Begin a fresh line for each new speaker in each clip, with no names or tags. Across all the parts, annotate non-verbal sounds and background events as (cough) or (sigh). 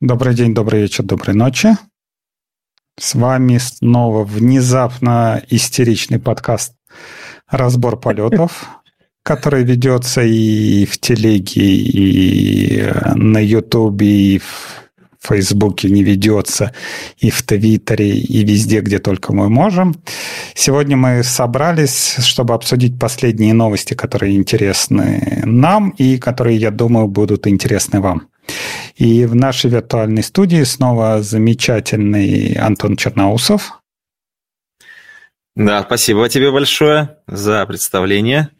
Добрый день, добрый вечер, доброй ночи. С вами снова внезапно истеричный подкаст «Разбор полетов», (laughs) который ведется и в телеге, и на ютубе, и в Фейсбуке не ведется, и в Твиттере, и везде, где только мы можем. Сегодня мы собрались, чтобы обсудить последние новости, которые интересны нам и которые, я думаю, будут интересны вам. И в нашей виртуальной студии снова замечательный Антон Черноусов.
Да, спасибо тебе большое за представление.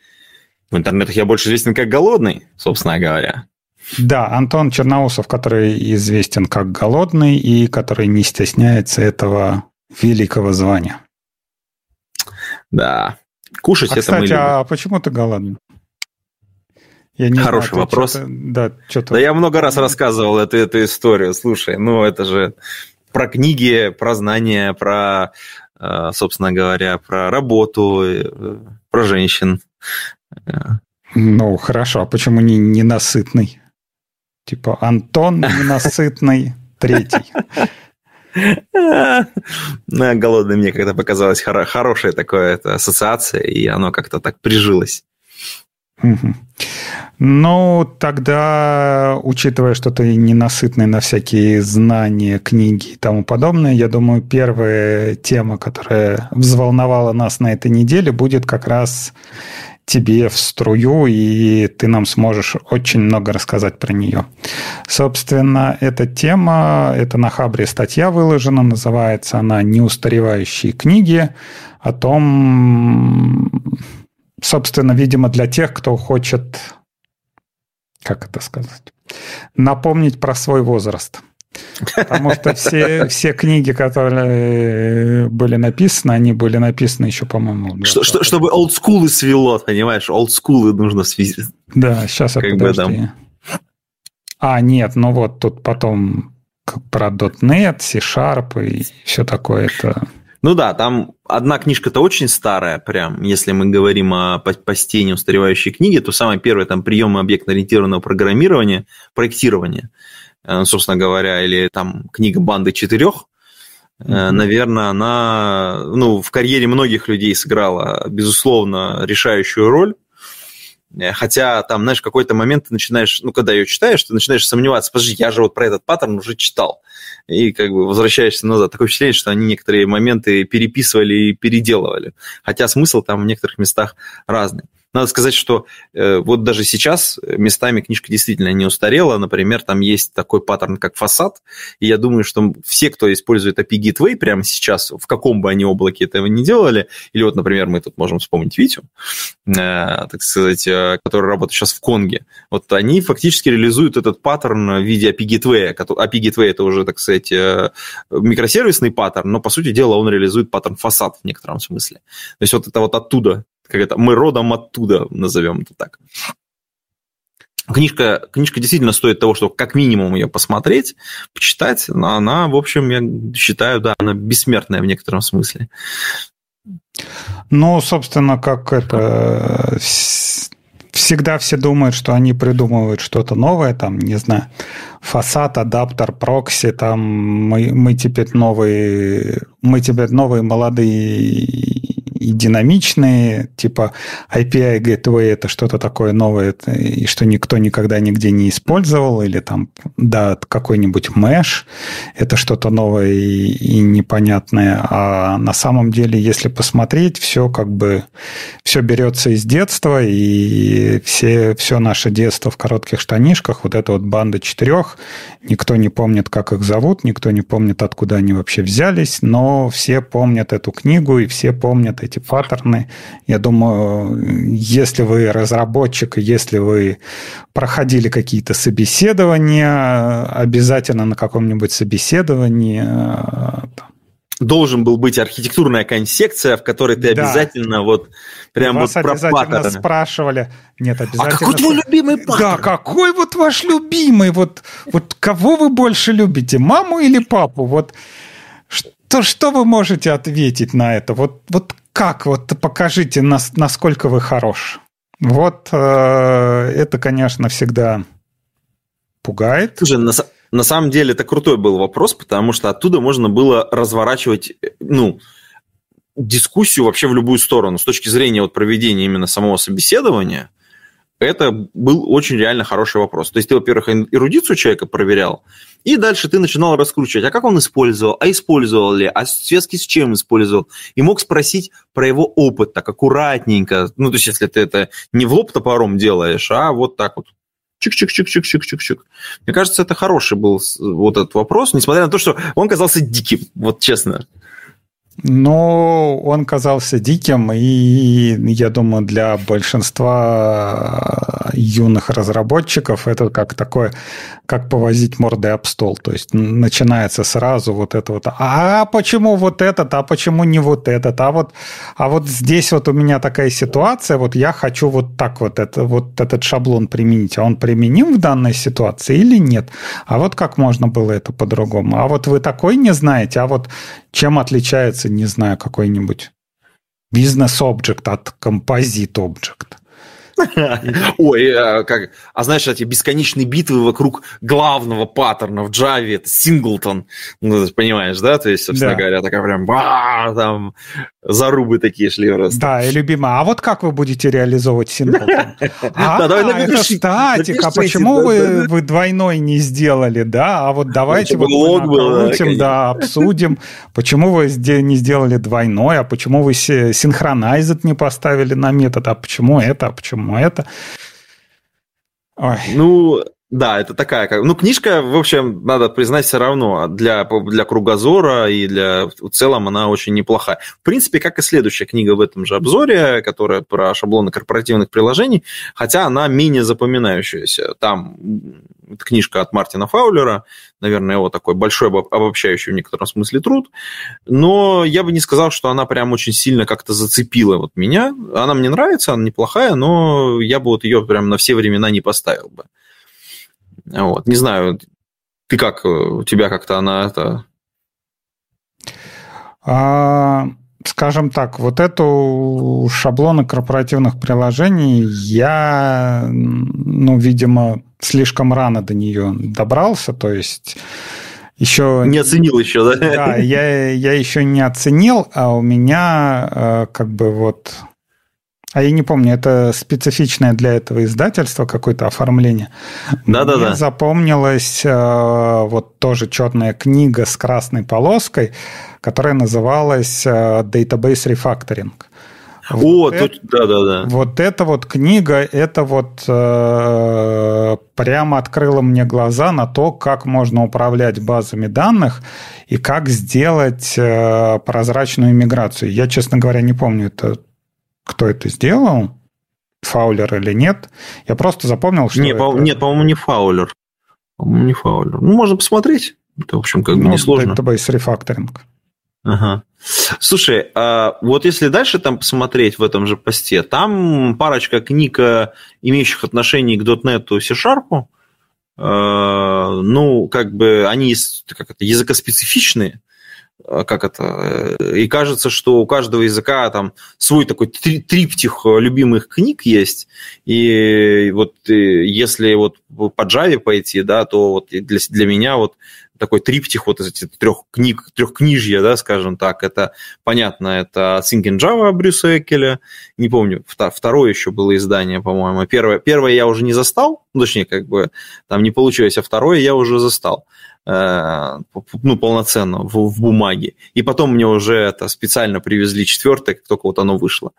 В интернетах я больше известен как голодный, собственно говоря.
Да, Антон Черноусов, который известен как голодный и который не стесняется этого великого звания.
Да, кушать а, это
кстати,
мы любим.
а почему ты голодный?
Я не Хороший знаю, вопрос. Что-то, да, что-то... да, я много раз рассказывал эту, эту историю. Слушай, ну это же про книги, про знания, про, э, собственно говоря, про работу, э, про женщин.
Ну, хорошо, а почему не ненасытный? Типа Антон ненасытный (laughs) третий.
Голодный мне когда показалась хорошая такая ассоциация, и оно как-то так прижилось.
Ну, тогда, учитывая, что ты ненасытный на всякие знания, книги и тому подобное, я думаю, первая тема, которая взволновала нас на этой неделе, будет как раз тебе в струю, и ты нам сможешь очень много рассказать про нее. Собственно, эта тема, это на Хабре статья выложена, называется она «Неустаревающие книги», о том, собственно, видимо, для тех, кто хочет, как это сказать, напомнить про свой возраст – Потому что все, все книги, которые были написаны, они были написаны еще, по-моему...
Да, что, что, чтобы олдскулы свело, понимаешь? Олдскулы нужно свести.
Да, сейчас я подожди. А, нет, ну вот тут потом про .NET, C-Sharp и все такое. Это...
Ну да, там одна книжка-то очень старая, прям, если мы говорим о посте устаревающей книги, то самая первая там приемы объектно-ориентированного программирования, проектирования – Э, собственно говоря, или там книга «Банды четырех», mm-hmm. наверное, она ну, в карьере многих людей сыграла, безусловно, решающую роль. Э, хотя там, знаешь, в какой-то момент ты начинаешь, ну, когда ее читаешь, ты начинаешь сомневаться, подожди, я же вот про этот паттерн уже читал. И как бы возвращаешься назад. Такое впечатление, что они некоторые моменты переписывали и переделывали. Хотя смысл там в некоторых местах разный. Надо сказать, что э, вот даже сейчас местами книжка действительно не устарела. Например, там есть такой паттерн, как фасад. И я думаю, что все, кто использует API Gateway прямо сейчас, в каком бы они облаке этого не делали, или вот, например, мы тут можем вспомнить Витю, э, так сказать, э, который работает сейчас в Конге, вот они фактически реализуют этот паттерн в виде API Gateway. API Gateway это уже, так сказать, э, микросервисный паттерн, но, по сути дела, он реализует паттерн фасад в некотором смысле. То есть вот это вот оттуда как это, мы родом оттуда, назовем это так. Книжка, книжка действительно стоит того, чтобы как минимум ее посмотреть, почитать, но она, в общем, я считаю, да, она бессмертная в некотором смысле.
Ну, собственно, как это... Всегда все думают, что они придумывают что-то новое, там, не знаю, фасад, адаптер, прокси, там, мы, мы теперь новые, мы теперь новые молодые и динамичные, типа API Gateway это что-то такое новое, и что никто никогда нигде не использовал, или там, да, какой-нибудь mesh, это что-то новое и, и непонятное. А на самом деле, если посмотреть, все как бы, все берется из детства, и все, все наше детство в коротких штанишках, вот эта вот банда четырех, никто не помнит, как их зовут, никто не помнит, откуда они вообще взялись, но все помнят эту книгу, и все помнят эти паттерны. Я думаю, если вы разработчик, если вы проходили какие-то собеседования, обязательно на каком-нибудь собеседовании э,
должен был быть архитектурная консекция, в которой ты да. обязательно вот прям
Вас
вот
обязательно про паттерны. спрашивали. Нет, а обязательно.
А какой твой любимый паттерн?
Да, какой вот ваш любимый? Вот, вот кого вы больше любите, маму или папу? Вот что, что вы можете ответить на это? Вот, вот как? Вот покажите, нас, насколько вы хорош. Вот э, это, конечно, всегда пугает.
Слушай, на, на самом деле это крутой был вопрос, потому что оттуда можно было разворачивать, ну, дискуссию вообще в любую сторону. С точки зрения вот проведения именно самого собеседования, это был очень реально хороший вопрос. То есть ты, во-первых, эрудицию человека проверял, и дальше ты начинал раскручивать, а как он использовал, а использовал ли, а в связке с чем использовал, и мог спросить про его опыт так аккуратненько. Ну, то есть если ты это не в лоб топором делаешь, а вот так вот чик-чик-чик-чик-чик-чик-чик. Мне кажется, это хороший был вот этот вопрос, несмотря на то, что он казался диким, вот честно.
Но он казался диким, и я думаю, для большинства юных разработчиков это как такое, как повозить мордой об стол. То есть начинается сразу вот это вот, а почему вот этот, а почему не вот этот, а вот, а вот здесь вот у меня такая ситуация, вот я хочу вот так вот, это, вот этот шаблон применить, а он применим в данной ситуации или нет? А вот как можно было это по-другому? А вот вы такой не знаете, а вот чем отличается, не знаю, какой-нибудь бизнес-объект от композит-объект? (laughs)
Ой, а, как, а знаешь, эти бесконечные битвы вокруг главного паттерна в Java, это синглтон, ну, ты понимаешь, да? То есть, собственно да. говоря, такая прям, ба, там, зарубы такие шли просто.
Да, и любимая. А вот как вы будете реализовывать синглтон? (laughs) А, это статик, а почему вы, двойной не сделали, да? А вот давайте вот крутим, да, обсудим, почему вы не сделали двойной, а почему вы синхронайзет не поставили на метод, а почему это, а почему по это.
Ой. Ну, да, это такая, как, ну, книжка, в общем, надо признать, все равно для, для кругозора и для, в целом она очень неплохая. В принципе, как и следующая книга в этом же обзоре, которая про шаблоны корпоративных приложений, хотя она менее запоминающаяся. Там книжка от Мартина Фаулера, наверное, его такой большой обобщающий в некотором смысле труд, но я бы не сказал, что она прям очень сильно как-то зацепила вот меня. Она мне нравится, она неплохая, но я бы вот ее прям на все времена не поставил бы. Вот. Не знаю, ты как, у тебя как-то она это...
А, скажем так, вот эту шаблоны корпоративных приложений я, ну, видимо, слишком рано до нее добрался, то есть еще...
Не оценил еще, да?
Да, я, я еще не оценил, а у меня э, как бы вот а я не помню, это специфичное для этого издательства какое-то оформление.
Да-да-да.
Мне запомнилась э, вот тоже четная книга с красной полоской, которая называлась э, Database Refactoring.
Вот О, это, тут, да, да, да.
Вот эта вот книга, это вот э, прямо открыла мне глаза на то, как можно управлять базами данных и как сделать э, прозрачную миграцию. Я, честно говоря, не помню, это кто это сделал, Фаулер или нет. Я просто запомнил, что...
Не, это... по, нет, по-моему, не Фаулер. По-моему, не Фаулер. Ну, можно посмотреть. Это, в общем, как бы ну, несложно.
Database рефакторинг.
Ага. Слушай, а вот если дальше там посмотреть в этом же посте, там парочка книг, э, имеющих отношение к .NET и C-Sharp, э, ну, как бы они как это, языкоспецифичные, как это, э, и кажется, что у каждого языка там свой такой триптих э, любимых книг есть, и вот э, если вот по Java пойти, да, то вот для, для меня вот такой триптих вот из этих трех книг, трех книжья, да, скажем так, это понятно, это Thinking Java Брюса Экеля, не помню, второе еще было издание, по-моему, первое, первое я уже не застал, ну, точнее, как бы там не получилось, а второе я уже застал. Э, ну, полноценно в, в бумаге. И потом мне уже это специально привезли четвертое, как только вот оно вышло.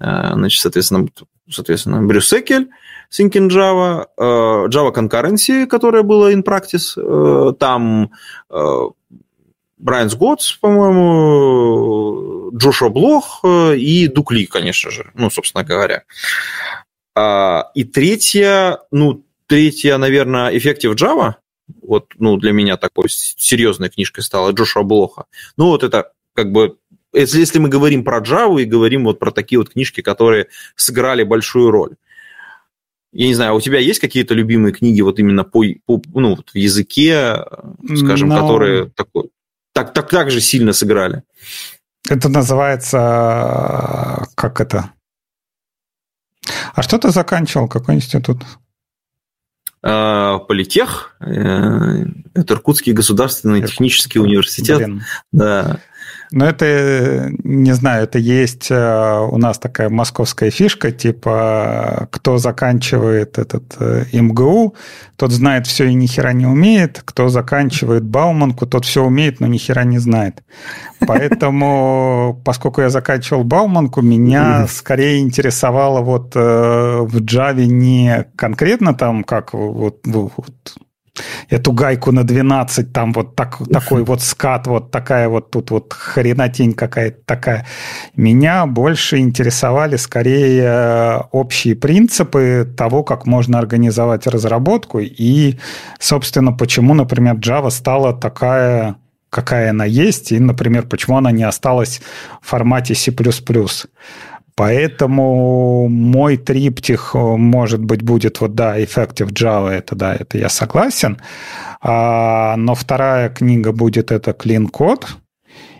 Э, значит, соответственно, соответственно Брюсекель, Thinking Java, э, Java Concurrency, которая была in practice, там Брайан Сготс, по-моему, Джошуа Блох и Дукли, конечно же, ну, собственно говоря. И третья, ну, третья, наверное, Effective Java, вот, ну, для меня такой серьезной книжкой стала Джошуа Блоха. Ну, вот это как бы если, если мы говорим про Java и говорим вот про такие вот книжки, которые сыграли большую роль. Я не знаю, а у тебя есть какие-то любимые книги вот именно по, по ну, вот в языке, скажем, Но... которые такой, так, так, так же сильно сыграли?
Это называется... Как это? А что ты заканчивал? Какой институт?
А, политех, э, это Иркутский государственный Иркутский. технический университет. Блин. Да.
Но это, не знаю, это есть э, у нас такая московская фишка, типа, кто заканчивает этот э, МГУ, тот знает все и ни хера не умеет, кто заканчивает Бауманку, тот все умеет, но ни хера не знает. Поэтому, (laughs) поскольку я заканчивал Бауманку, меня скорее интересовало вот э, в Java не конкретно там, как вот, вот эту гайку на 12, там вот так, такой вот скат, вот такая вот тут вот хренотень какая-то такая. Меня больше интересовали скорее э, общие принципы того, как можно организовать разработку и, собственно, почему, например, Java стала такая какая она есть, и, например, почему она не осталась в формате C++. Поэтому мой триптих, э, может быть, будет вот, да, Effective Java, это да, это я согласен. А, но вторая книга будет это Clean Code.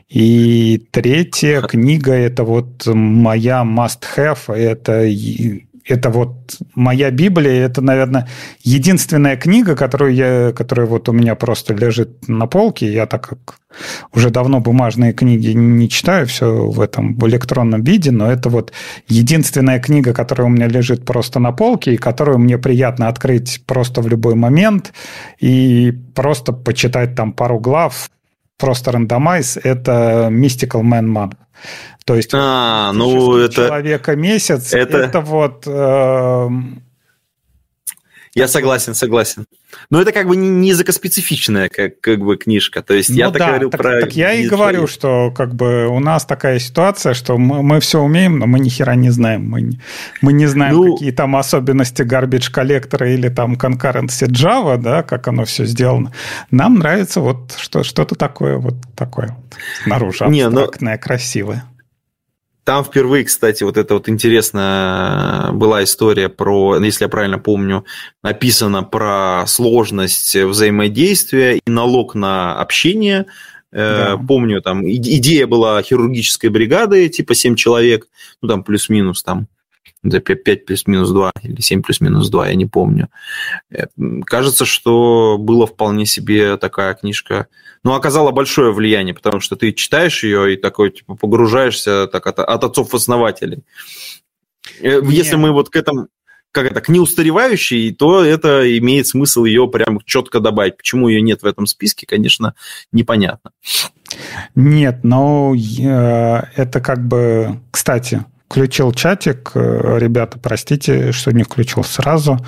И третья книга это вот моя must-have, это это вот моя Библия, это, наверное, единственная книга, которую я, которая вот у меня просто лежит на полке. Я так как уже давно бумажные книги не читаю, все в этом в электронном виде, но это вот единственная книга, которая у меня лежит просто на полке, и которую мне приятно открыть просто в любой момент и просто почитать там пару глав, просто рандомайз, это Mystical Man Month. То есть
а, ну, это,
человека месяц, это, это вот... Э,
я согласен, согласен. Но это как бы не языкоспецифичная как, как бы книжка. То есть ну я
да, говорил так, про... Так я и говорю, что как бы у нас такая ситуация, что мы, мы все умеем, но мы ни хера не знаем. Мы, мы не знаем, ну, какие там особенности garbage коллектора или там concurrency Java, да, как оно все сделано. Нам нравится вот что, что-то такое вот такое снаружи не, абстрактное, но... красивое.
Там впервые, кстати, вот это вот интересная была история про, если я правильно помню, написано про сложность взаимодействия и налог на общение. Э, да. Помню, там идея была хирургической бригады, типа 7 человек, ну там плюс-минус там это 5 плюс-минус 2 или 7 плюс-минус 2, я не помню. Э, кажется, что было вполне себе такая книжка, ну, оказала большое влияние, потому что ты читаешь ее и такой, типа, погружаешься так, от, от отцов-основателей. Э, если мы вот к этому, как это, к неустаревающей, то это имеет смысл ее прям четко добавить. Почему ее нет в этом списке, конечно, непонятно.
Нет, но это как бы, кстати, Включил чатик. Э, ребята, простите, что не включил сразу.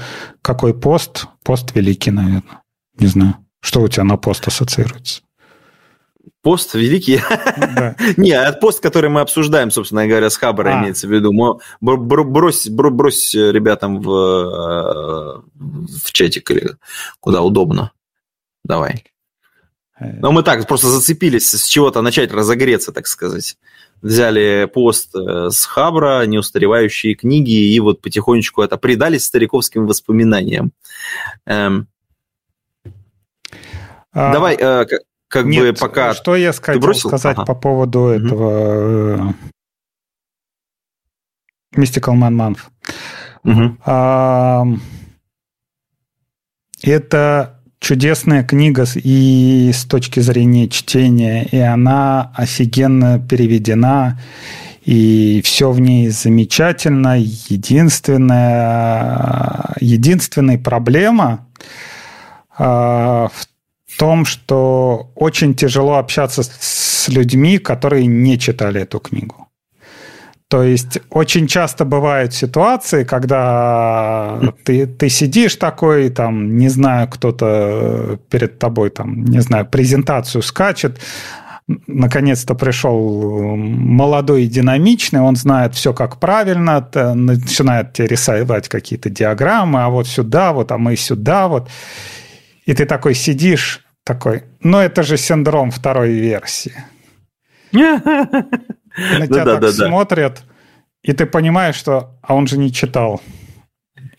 Какой пост? Пост великий, наверное. Не знаю. Что у тебя на пост ассоциируется?
Пост великий? (laughs) Да. Не, это пост, который мы обсуждаем, собственно говоря, с Хабара а. имеется в виду. Брось, брось ребятам в, э, в чатик или куда удобно. Давай. Э. Но мы так просто зацепились с чего-то начать разогреться, так сказать взяли пост э, с Хабра, неустаревающие книги, и вот потихонечку это предались стариковским воспоминаниям. Эм. А, Давай, э, как, как нет, бы пока...
Что я хотел сказать ага. по поводу угу. этого э, Mystical Man Month. Угу. А, это чудесная книга и с точки зрения чтения, и она офигенно переведена, и все в ней замечательно. Единственная, единственная проблема э, том, что очень тяжело общаться с людьми, которые не читали эту книгу. То есть очень часто бывают ситуации, когда ты, ты сидишь такой, там, не знаю, кто-то перед тобой, там, не знаю, презентацию скачет, наконец-то пришел молодой и динамичный, он знает все как правильно, начинает тебе рисовать какие-то диаграммы, а вот сюда, вот, а мы сюда, вот. И ты такой сидишь, такой, ну это же синдром второй версии. на тебя так смотрят, и ты понимаешь, что а он же не читал.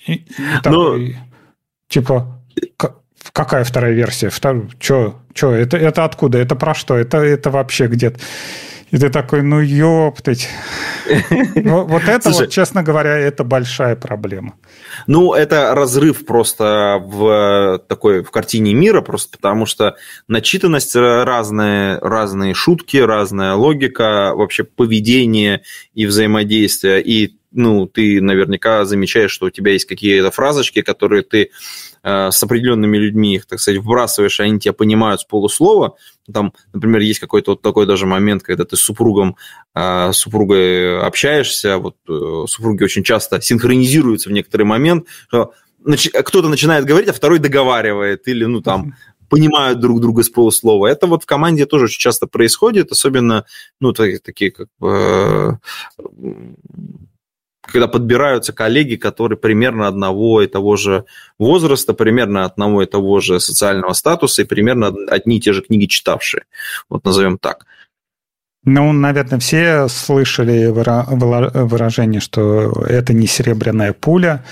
И, такой, ну, типа, какая вторая версия? Втор... Чё, чё, это, это откуда? Это про что? Это, это вообще где-то... И ты такой, ну ёптать. (laughs) Вот это вот, честно говоря, это большая проблема.
Ну, это разрыв просто в такой в картине мира, просто потому что начитанность разные, разные шутки, разная логика, вообще поведение и взаимодействие. И ну, ты наверняка замечаешь, что у тебя есть какие-то фразочки, которые ты э, с определенными людьми, их, так сказать, вбрасываешь, они тебя понимают с полуслова. Там, например, есть какой-то вот такой даже момент, когда ты с супругом, э, с супругой общаешься, вот э, супруги очень часто синхронизируются в некоторый момент, что кто-то начинает говорить, а второй договаривает, или, ну, там, понимают друг друга с полуслова. Это вот в команде тоже очень часто происходит, особенно, ну, такие, как бы когда подбираются коллеги, которые примерно одного и того же возраста, примерно одного и того же социального статуса и примерно одни и те же книги читавшие. Вот назовем так.
Ну, наверное, все слышали выражение, что это не серебряная пуля,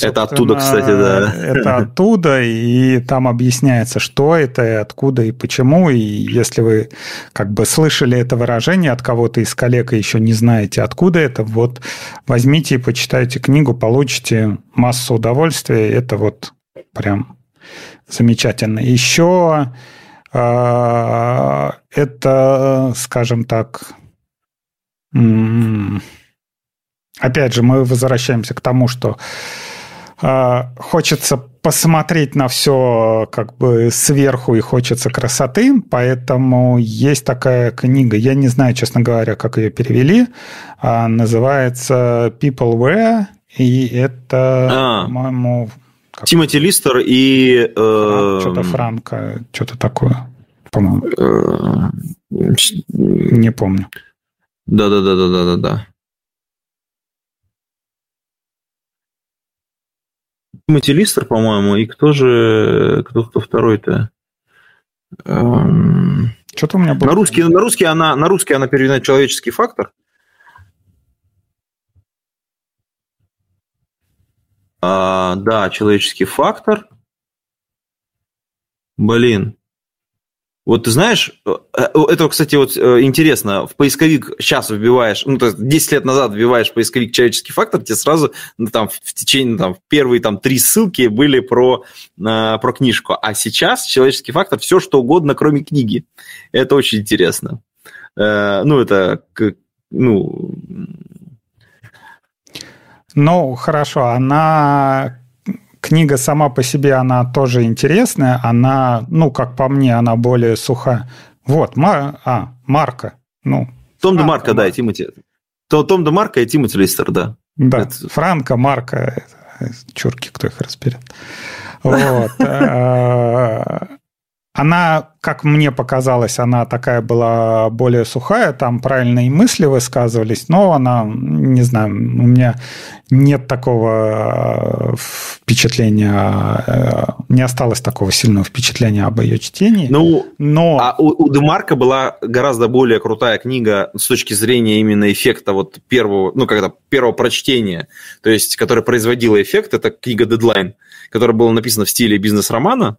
и, это оттуда, кстати, да.
Это оттуда, и там объясняется, что это, и откуда, и почему. И если вы как бы слышали это выражение от кого-то из коллег и еще не знаете, откуда это, вот возьмите и почитайте книгу, получите массу удовольствия. Это вот прям замечательно. Еще э, это, скажем так, опять же, мы возвращаемся к тому, что а, хочется посмотреть на все как бы сверху и хочется красоты, поэтому есть такая книга, я не знаю, честно говоря, как ее перевели, а, называется People Wear, и это, а, по-моему...
Тимоти Листер и...
Э... Что-то Франко, что-то такое, по-моему. Э... Не помню.
Да-да-да-да-да-да. Тимоти Листер, по-моему, и кто же, кто, кто второй-то? Эм... Что-то у меня было. На русский, на русский она, на русский она переведена человеческий фактор. А, да, человеческий фактор. Блин. Вот ты знаешь, э, э, это, кстати, вот э, интересно, в поисковик сейчас вбиваешь, ну, то есть 10 лет назад вбиваешь в поисковик человеческий фактор, тебе сразу ну, там в течение, там, первые там три ссылки были про, про книжку, а сейчас человеческий фактор все что угодно, кроме книги. Это очень интересно. Ну, это, ну...
Ну, хорошо, она книга сама по себе, она тоже интересная. Она, ну, как по мне, она более суха. Вот, Мар... а, Марка. Ну,
Том де Марка, да, и Тимоти. То, Том де Марка и Тимоти Листер, да.
Да, Это... Франко, Марка, чурки, кто их разберет. Вот. (laughs) Она, как мне показалось, она такая была более сухая, там правильные мысли высказывались, но она, не знаю, у меня нет такого э, впечатления, э, не осталось такого сильного впечатления об ее чтении.
Ну, но... а у, у Демарка была гораздо более крутая книга с точки зрения именно эффекта вот первого, ну, когда первого прочтения, то есть, которая производила эффект, это книга «Дедлайн», которая была написана в стиле бизнес-романа,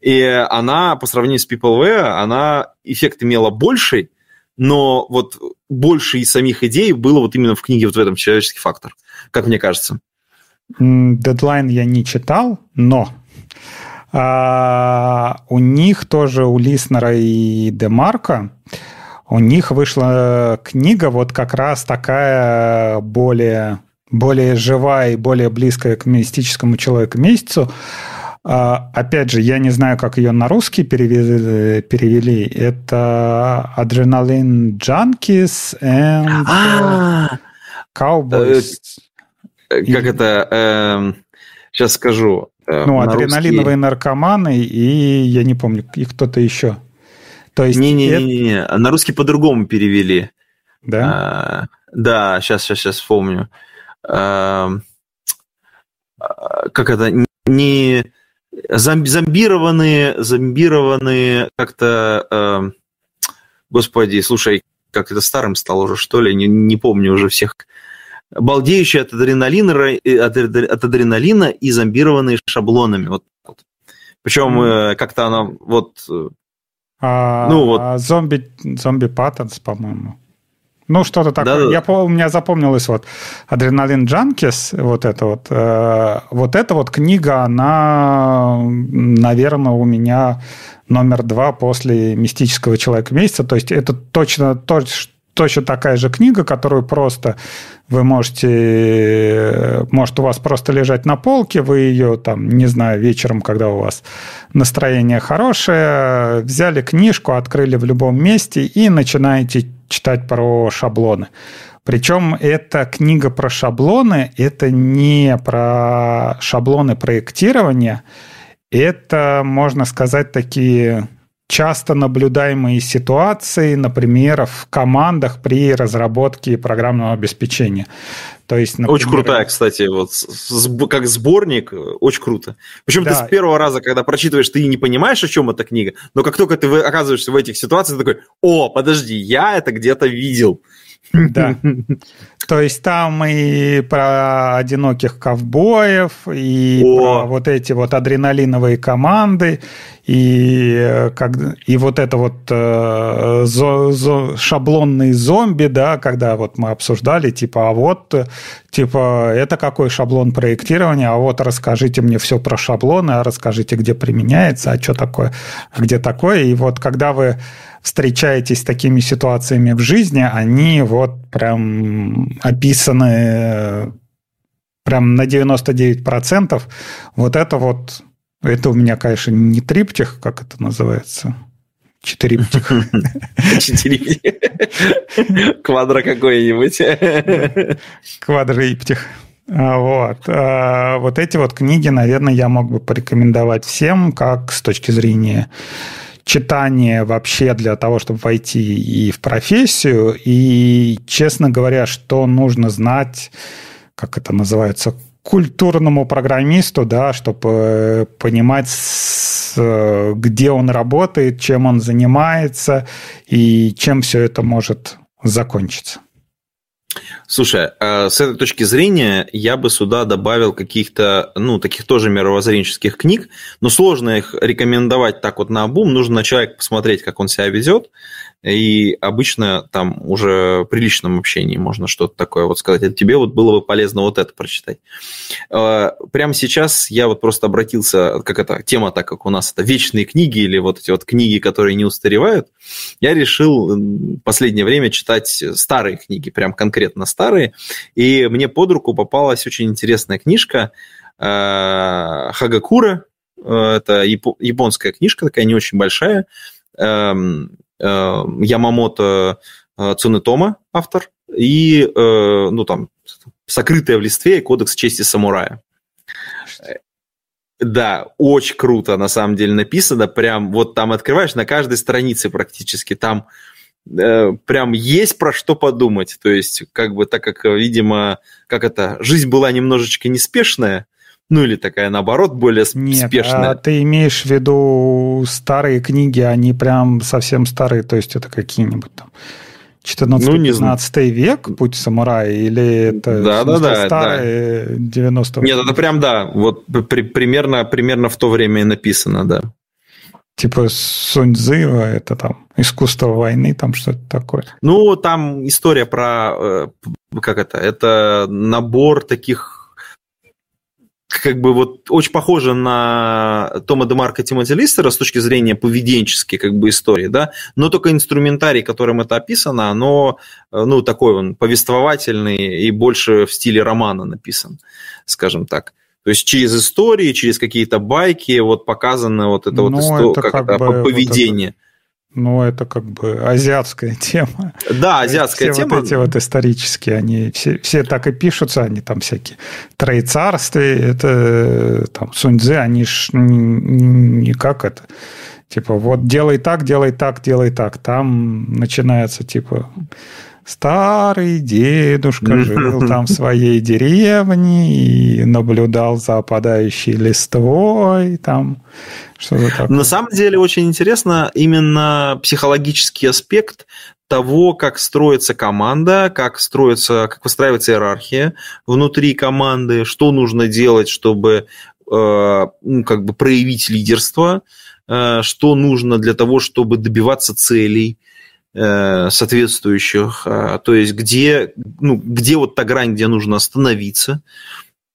и она, по сравнению с PeopleWare, она эффект имела больший, но вот больше из самих идей было вот именно в книге вот в этом «Человеческий фактор», как мне кажется.
Дедлайн я не читал, но а, у них тоже, у Лиснера и Демарка, у них вышла книга вот как раз такая более, более живая и более близкая к мистическому человеку месяцу, опять же, я не знаю, как ее на русский перевели. перевели. Это Adrenaline Junkies and а! Cowboys.
Э, как это? Сейчас эм, скажу.
Э, ну, адреналиновые наркоманы и я не помню, и кто-то еще.
То есть не-не-не, на русский по-другому перевели.
Да?
А, да, сейчас, сейчас, сейчас вспомню. Эм, как это? Не зомбированные, зомбированные как-то... Э, господи, слушай, как это старым стало уже, что ли, не, не помню уже всех. Балдеющие от адреналина, от, от адреналина и зомбированные шаблонами. Вот, вот. Причем mm. э, как-то она вот...
А, ну, вот. а зомби, зомби Паттенс, по-моему. Ну, что-то такое. Да, Я, да. У меня запомнилось вот «Адреналин Джанкис», вот это вот. Э, вот эта вот книга, она, наверное, у меня номер два после «Мистического человека месяца». То есть это точно то, точно такая же книга, которую просто вы можете, может у вас просто лежать на полке, вы ее там, не знаю, вечером, когда у вас настроение хорошее, взяли книжку, открыли в любом месте и начинаете читать про шаблоны. Причем эта книга про шаблоны, это не про шаблоны проектирования, это, можно сказать, такие часто наблюдаемые ситуации, например, в командах при разработке программного обеспечения.
То есть, например... Очень крутая, кстати, вот как сборник, очень круто. Причем да. ты с первого раза, когда прочитываешь, ты не понимаешь, о чем эта книга, но как только ты оказываешься в этих ситуациях, ты такой, о, подожди, я это где-то видел.
Да. (laughs) То есть там и про одиноких ковбоев, и О. про вот эти вот адреналиновые команды, и, э, как, и вот это вот э, зо, зо, шаблонные зомби, да, когда вот мы обсуждали, типа, а вот, типа, это какой шаблон проектирования, а вот расскажите мне все про шаблоны, а расскажите, где применяется, а что такое, а где такое, и вот когда вы встречаетесь с такими ситуациями в жизни, они вот прям описаны прям на 99%. Вот это вот, это у меня, конечно, не триптих, как это называется, Четыриптих.
Четыриптих. Квадро какой-нибудь.
Квадриптих. А, вот. А, вот эти вот книги, наверное, я мог бы порекомендовать всем, как с точки зрения читание вообще для того, чтобы войти и в профессию. И, честно говоря, что нужно знать, как это называется, культурному программисту, да, чтобы э, понимать, э, где он работает, чем он занимается и чем все это может закончиться.
Слушай, а с этой точки зрения я бы сюда добавил каких-то, ну, таких тоже мировоззренческих книг, но сложно их рекомендовать так вот на обум, нужно на человека посмотреть, как он себя ведет, и обычно там уже при личном общении можно что-то такое вот сказать. Это тебе вот было бы полезно вот это прочитать. А, прямо сейчас я вот просто обратился, как это, тема, так как у нас это вечные книги или вот эти вот книги, которые не устаревают, я решил в последнее время читать старые книги, прям конкретно старые, и мне под руку попалась очень интересная книжка а, Хагакура, это японская книжка, такая не очень большая, эм, Э, Ямамото э, Цунетома, автор, и, э, ну, там, «Сокрытая в листве» и «Кодекс чести самурая». Да, очень круто на самом деле написано. Прям вот там открываешь на каждой странице практически. Там э, прям есть про что подумать. То есть, как бы так как, видимо, как это, жизнь была немножечко неспешная, ну или такая, наоборот, более Нет, спешная. А
ты имеешь в виду старые книги, они прям совсем старые, то есть это какие-нибудь там 14-15 ну, век, путь самурая, или это
да, да, да,
старые да. 90
Нет, это прям, да, вот при, примерно, примерно в то время и написано, да.
Типа Сунь Цзы, это там искусство войны, там что-то такое.
Ну, там история про, э, как это, это набор таких как бы вот очень похоже на Тома Демарка Тимоти Листера с точки зрения поведенческой как бы истории, да, но только инструментарий, которым это описано, оно, э, ну, такой он повествовательный и больше в стиле романа написан, скажем так. То есть через истории, через какие-то байки вот показано вот это ну, вот исто... это как, как это, поведение. Вот это
ну, это как бы азиатская (laughs) тема.
Да, азиатская
все
тема.
Вот эти вот исторические, они все, все так и пишутся, они там всякие троецарствия, это там Суньцзы, они ж не как это, типа вот делай так, делай так, делай так. Там начинается типа старый дедушка жил (laughs) там в своей деревне и наблюдал за опадающей листвой, там
что-то такое. На самом деле очень интересно именно психологический аспект того, как строится команда, как строится, как выстраивается иерархия внутри команды, что нужно делать, чтобы э, ну, как бы проявить лидерство, что нужно для того, чтобы добиваться целей соответствующих, то есть где, ну, где вот та грань, где нужно остановиться,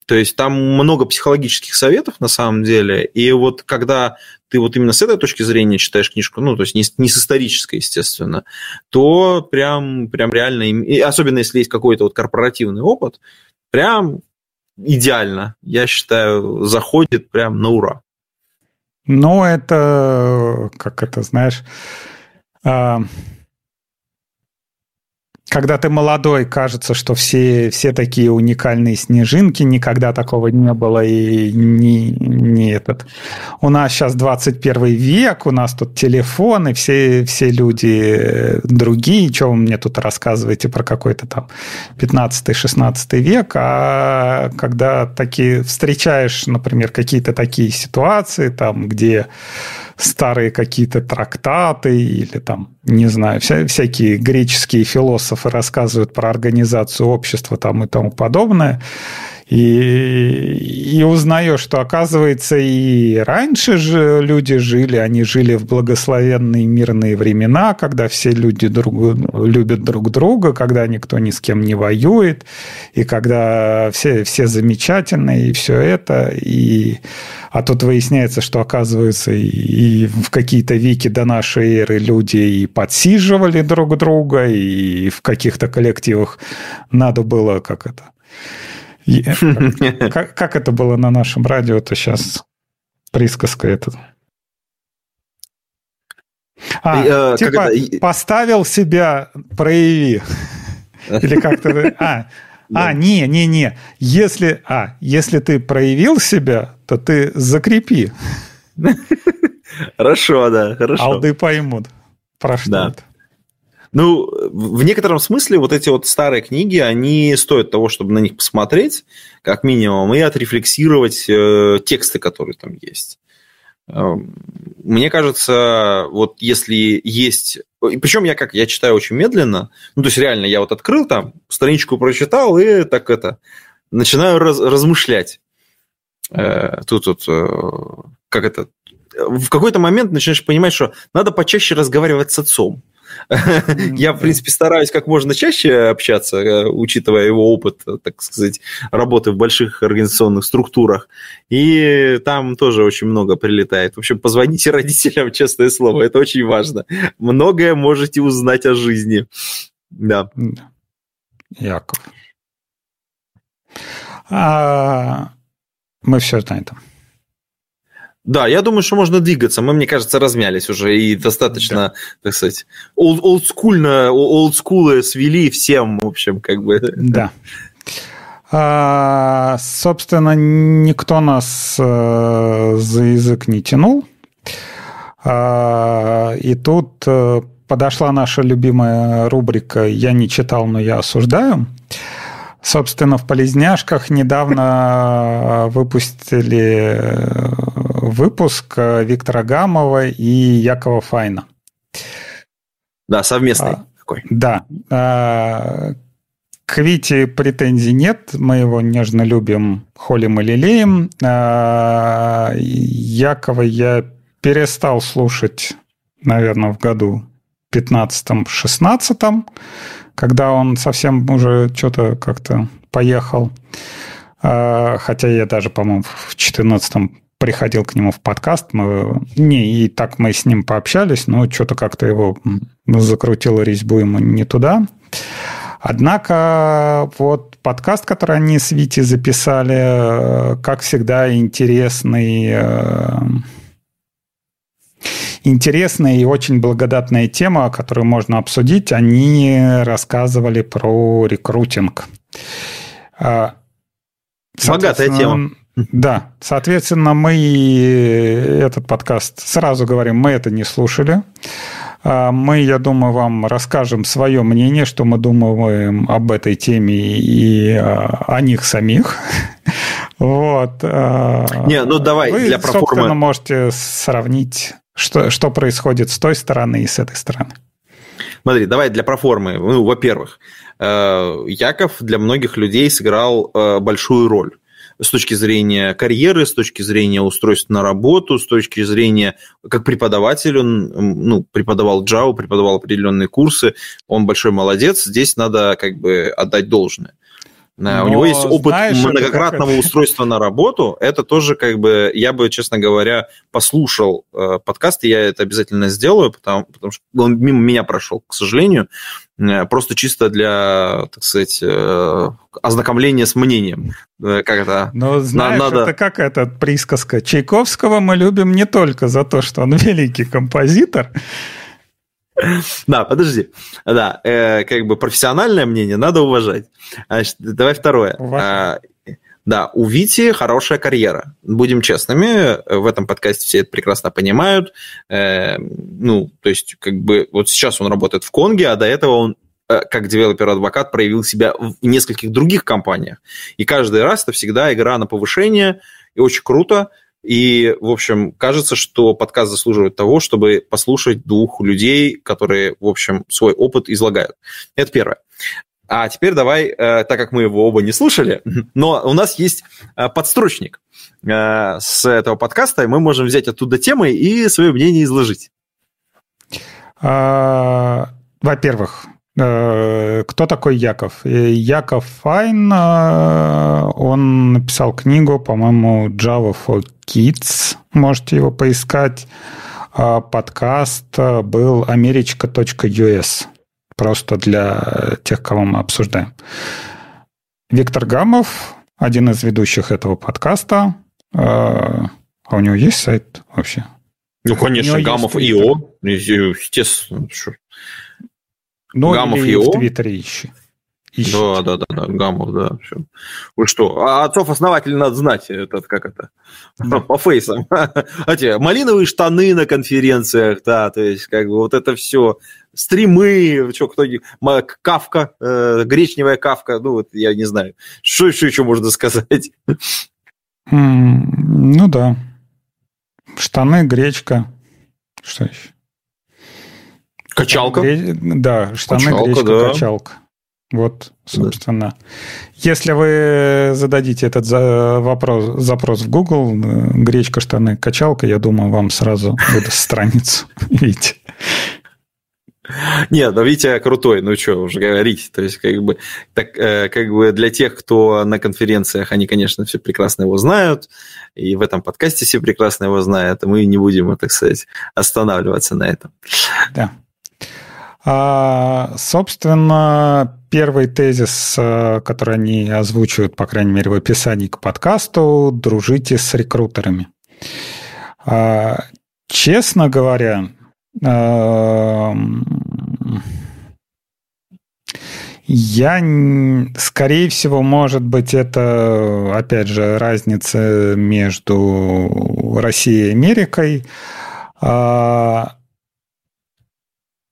то есть там много психологических советов на самом деле, и вот когда ты вот именно с этой точки зрения читаешь книжку, ну, то есть не, не с исторической, естественно, то прям, прям реально, и особенно если есть какой-то вот корпоративный опыт, прям идеально, я считаю, заходит прям на ура.
Ну, это, как это, знаешь, а, когда ты молодой, кажется, что все, все такие уникальные снежинки, никогда такого не было, и не, не этот. У нас сейчас 21 век, у нас тут телефоны, все, все люди другие, что вы мне тут рассказываете про какой-то там 15-16 век, а когда такие встречаешь, например, какие-то такие ситуации, там, где старые какие-то трактаты или там, не знаю, вся, всякие греческие философы рассказывают про организацию общества там и тому подобное. И, и узнаешь, что, оказывается, и раньше же люди жили, они жили в благословенные мирные времена, когда все люди друг, любят друг друга, когда никто ни с кем не воюет, и когда все, все замечательные, и все это. И... А тут выясняется, что, оказывается, и, и в какие-то веки до нашей эры люди и подсиживали друг друга, и в каких-то коллективах надо было, как это, (laughs) как, как это было на нашем радио, то сейчас присказка это. А, э, типа, это... поставил себя, прояви. (laughs) Или как-то... А, а, не, не, не. Если, а, если ты проявил себя, то ты закрепи. (laughs)
Хорошо, да, хорошо.
Алды поймут, про что да. это.
Ну, в некотором смысле вот эти вот старые книги, они стоят того, чтобы на них посмотреть, как минимум, и отрефлексировать э, тексты, которые там есть. Э, мне кажется, вот если есть... Причем я как, я читаю очень медленно, ну, то есть реально я вот открыл там, страничку прочитал и так это, начинаю раз, размышлять. Э, тут вот, э, как это, в какой-то момент начинаешь понимать, что надо почаще разговаривать с отцом. Я, в принципе, стараюсь как можно чаще общаться, э, учитывая его опыт, так сказать, работы в больших организационных структурах. И там тоже очень много прилетает. В общем, позвоните (laughs) родителям, честное слово, это очень важно. Многое можете узнать о жизни. Да.
Яков. А, мы все на этом.
Да, я думаю, что можно двигаться. Мы, мне кажется, размялись уже и достаточно, да. так сказать, олдскульно, олдскулы свели всем, в общем, как бы.
Да. А, собственно, никто нас а, за язык не тянул. А, и тут а, подошла наша любимая рубрика «Я не читал, но я осуждаю». Собственно, в Полезняшках недавно выпустили выпуск э, Виктора Гамова и Якова Файна.
Да, совместный а, такой.
Да. А, к Вите претензий нет, мы его нежно любим, холим и лелеем. А, Якова я перестал слушать, наверное, в году 15-16, когда он совсем уже что-то как-то поехал. А, хотя я даже, по-моему, в 14 приходил к нему в подкаст, мы, не, и так мы с ним пообщались, но что-то как-то его закрутило резьбу ему не туда. Однако вот подкаст, который они с Вити записали, как всегда, интересный, э, интересная и очень благодатная тема, которую можно обсудить. Они рассказывали про рекрутинг.
А, Богатая тема.
Да, соответственно, мы этот подкаст, сразу говорим, мы это не слушали. А, мы, я думаю, вам расскажем свое мнение, что мы думаем об этой теме и о них самих. (laughs) Вот. А,
не, ну давай
Вы,
для проформы.
собственно, можете сравнить, что, что происходит с той стороны и с этой стороны.
Смотри, давай для проформы. Ну, во-первых, э, Яков для многих людей сыграл э, большую роль с точки зрения карьеры, с точки зрения устройства на работу, с точки зрения, как преподаватель, он ну, преподавал Java, преподавал определенные курсы, он большой молодец, здесь надо как бы отдать должное. Но, У него есть опыт знаешь, многократного это... устройства на работу. Это тоже как бы, я бы, честно говоря, послушал э, подкаст, и я это обязательно сделаю, потому, потому что он мимо меня прошел, к сожалению. Э, просто чисто для, так сказать, э, ознакомления с мнением.
Э, как это? Но знаешь, надо... это как этот присказка. Чайковского мы любим не только за то, что он (laughs) великий композитор, (laughs)
да, подожди. Да, э, как бы профессиональное мнение надо уважать. Значит, давай второе. А, да, у Вити хорошая карьера. Будем честными, в этом подкасте все это прекрасно понимают. Э, ну, то есть, как бы, вот сейчас он работает в Конге, а до этого он э, как developer advocate проявил себя в нескольких других компаниях. И каждый раз это всегда игра на повышение, и очень круто. И, в общем, кажется, что подкаст заслуживает того, чтобы послушать двух людей, которые, в общем, свой опыт излагают. Это первое. А теперь давай, э, так как мы его оба не слушали, (laughs) но у нас есть э, подстрочник э, с этого подкаста, и мы можем взять оттуда темы и свое мнение изложить.
А, во-первых, кто такой Яков? Э, Яков Файн, э, он написал книгу, по-моему, Java for Kids, можете его поискать. А подкаст был america.us, просто для тех, кого мы обсуждаем. Виктор Гамов, один из ведущих этого подкаста. А у него есть сайт вообще?
Ну, конечно, Гамов ИО, естественно.
Ну, Гамов или его. в Твиттере ищи.
Ищите. Да, да, да, да, Гамов, да. Вы что? А отцов основателей надо знать, этот, как это, да. (laughs) по фейсам. (laughs) А те малиновые штаны на конференциях, да, то есть, как бы вот это все, стримы, что, кто кавка, э, гречневая кавка, ну, вот я не знаю. Что еще, еще можно сказать?
ну, да. Штаны, гречка. Что еще?
Качалка?
Гре... Да, штаны, качалка, гречка, да. качалка. Вот, собственно. Да. Если вы зададите этот вопрос, запрос в Google, э, гречка, штаны, качалка, я думаю, вам сразу выдаст страницу. (laughs) Видите?
Нет, ну Витя крутой, ну что уже говорить. То есть, как бы, так, э, как бы для тех, кто на конференциях, они, конечно, все прекрасно его знают, и в этом подкасте все прекрасно его знают, и мы не будем, так сказать, останавливаться на этом.
Да. А, собственно, первый тезис, э, который они озвучивают, по крайней мере, в описании к подкасту, дружите с рекрутерами. А, честно говоря, э, я, скорее всего, может быть, это, опять же, разница между Россией и Америкой.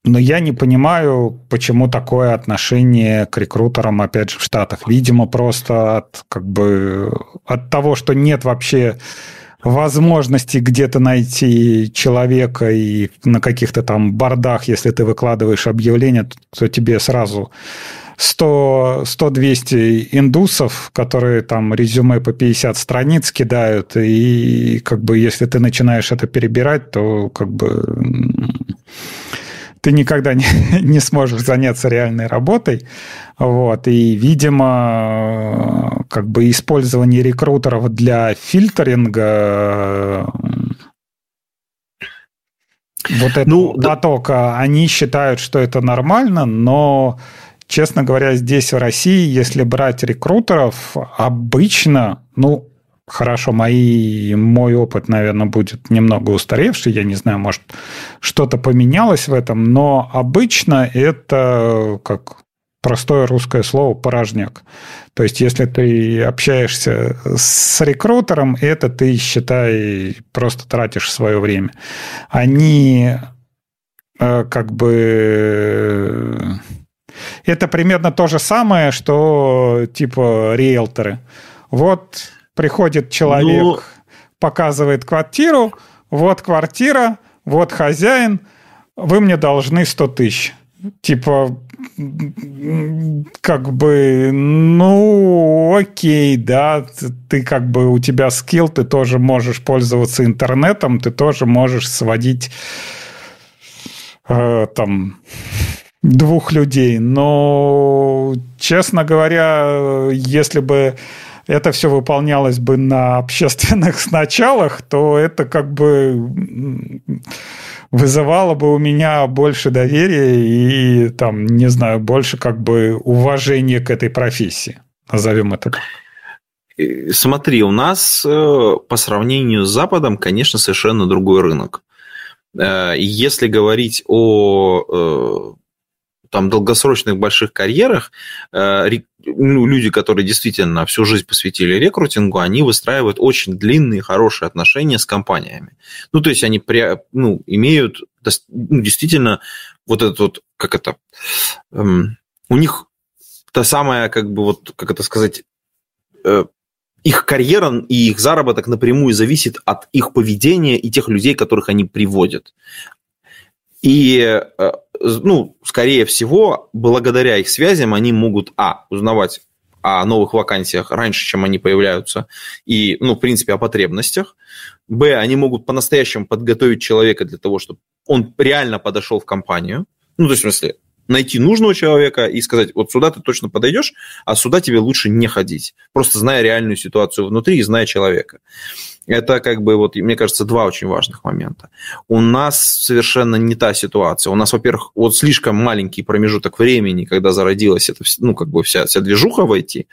Но я не понимаю, почему такое отношение к рекрутерам, опять же, в Штатах. Видимо, просто от, как бы, от того, что нет вообще возможности где-то найти человека и на каких-то там бордах, если ты выкладываешь объявление, то тебе сразу 100-200 индусов, которые там резюме по 50 страниц кидают, и как бы если ты начинаешь это перебирать, то как бы ты никогда не, (laughs) не сможешь заняться реальной работой. Вот. И, видимо, как бы использование рекрутеров для фильтринга вот этого ну, потока, да. они считают, что это нормально, но, честно говоря, здесь в России, если брать рекрутеров, обычно, ну, хорошо, мои, мой опыт, наверное, будет немного устаревший, я не знаю, может, что-то поменялось в этом, но обычно это как простое русское слово «порожняк». То есть, если ты общаешься с рекрутером, это ты, считай, просто тратишь свое время. Они э, как бы... Это примерно то же самое, что типа риэлторы. Вот Приходит человек, ну... показывает квартиру, вот квартира, вот хозяин, вы мне должны 100 тысяч. Типа, как бы, ну, окей, да, ты как бы, у тебя скилл, ты тоже можешь пользоваться интернетом, ты тоже можешь сводить э, там двух людей. Но, честно говоря, если бы это все выполнялось бы на общественных (laughs) началах, то это как бы вызывало бы у меня больше доверия и, там, не знаю, больше как бы уважения к этой профессии. Назовем это так.
Смотри, у нас э, по сравнению с Западом, конечно, совершенно другой рынок. Э, если говорить о э, там долгосрочных больших карьерах ну, люди, которые действительно всю жизнь посвятили рекрутингу, они выстраивают очень длинные, хорошие отношения с компаниями. Ну, то есть они ну, имеют ну, действительно вот этот вот, как это, эм, у них та самая, как бы вот, как это сказать, э, их карьера и их заработок напрямую зависит от их поведения и тех людей, которых они приводят. И, э, ну, скорее всего, благодаря их связям они могут, а, узнавать о новых вакансиях раньше, чем они появляются, и, ну, в принципе, о потребностях. Б, они могут по-настоящему подготовить человека для того, чтобы он реально подошел в компанию. Ну, то есть, в смысле, найти нужного человека и сказать, вот сюда ты точно подойдешь, а сюда тебе лучше не ходить. Просто зная реальную ситуацию внутри и зная человека. Это, как бы, вот, мне кажется, два очень важных момента. У нас совершенно не та ситуация. У нас, во-первых, вот слишком маленький промежуток времени, когда зародилась эта, ну, как бы вся, вся движуха войти,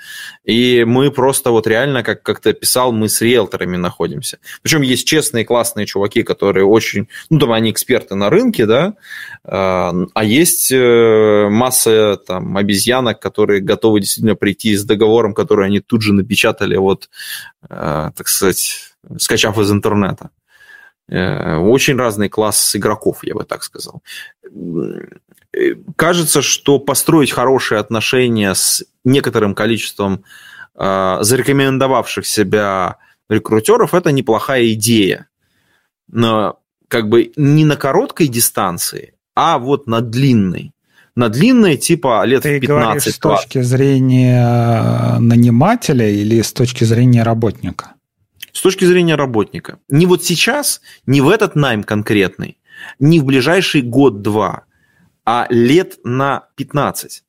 и мы просто вот реально, как, как ты писал, мы с риэлторами находимся. Причем есть честные, классные чуваки, которые очень, ну, там, они эксперты на рынке, да, а, а есть э, масса там обезьянок, которые готовы действительно прийти с договором, который они тут же напечатали, вот, э, так сказать, скачав из интернета. Очень разный класс игроков, я бы так сказал. Кажется, что построить хорошие отношения с некоторым количеством зарекомендовавших себя рекрутеров – это неплохая идея. Но как бы не на короткой дистанции, а вот на длинной. На длинной, типа лет
Ты 15 говоришь с точки зрения нанимателя или с точки зрения работника?
С точки зрения работника. Не вот сейчас, не в этот найм конкретный, не в ближайший год-два, а лет на 15.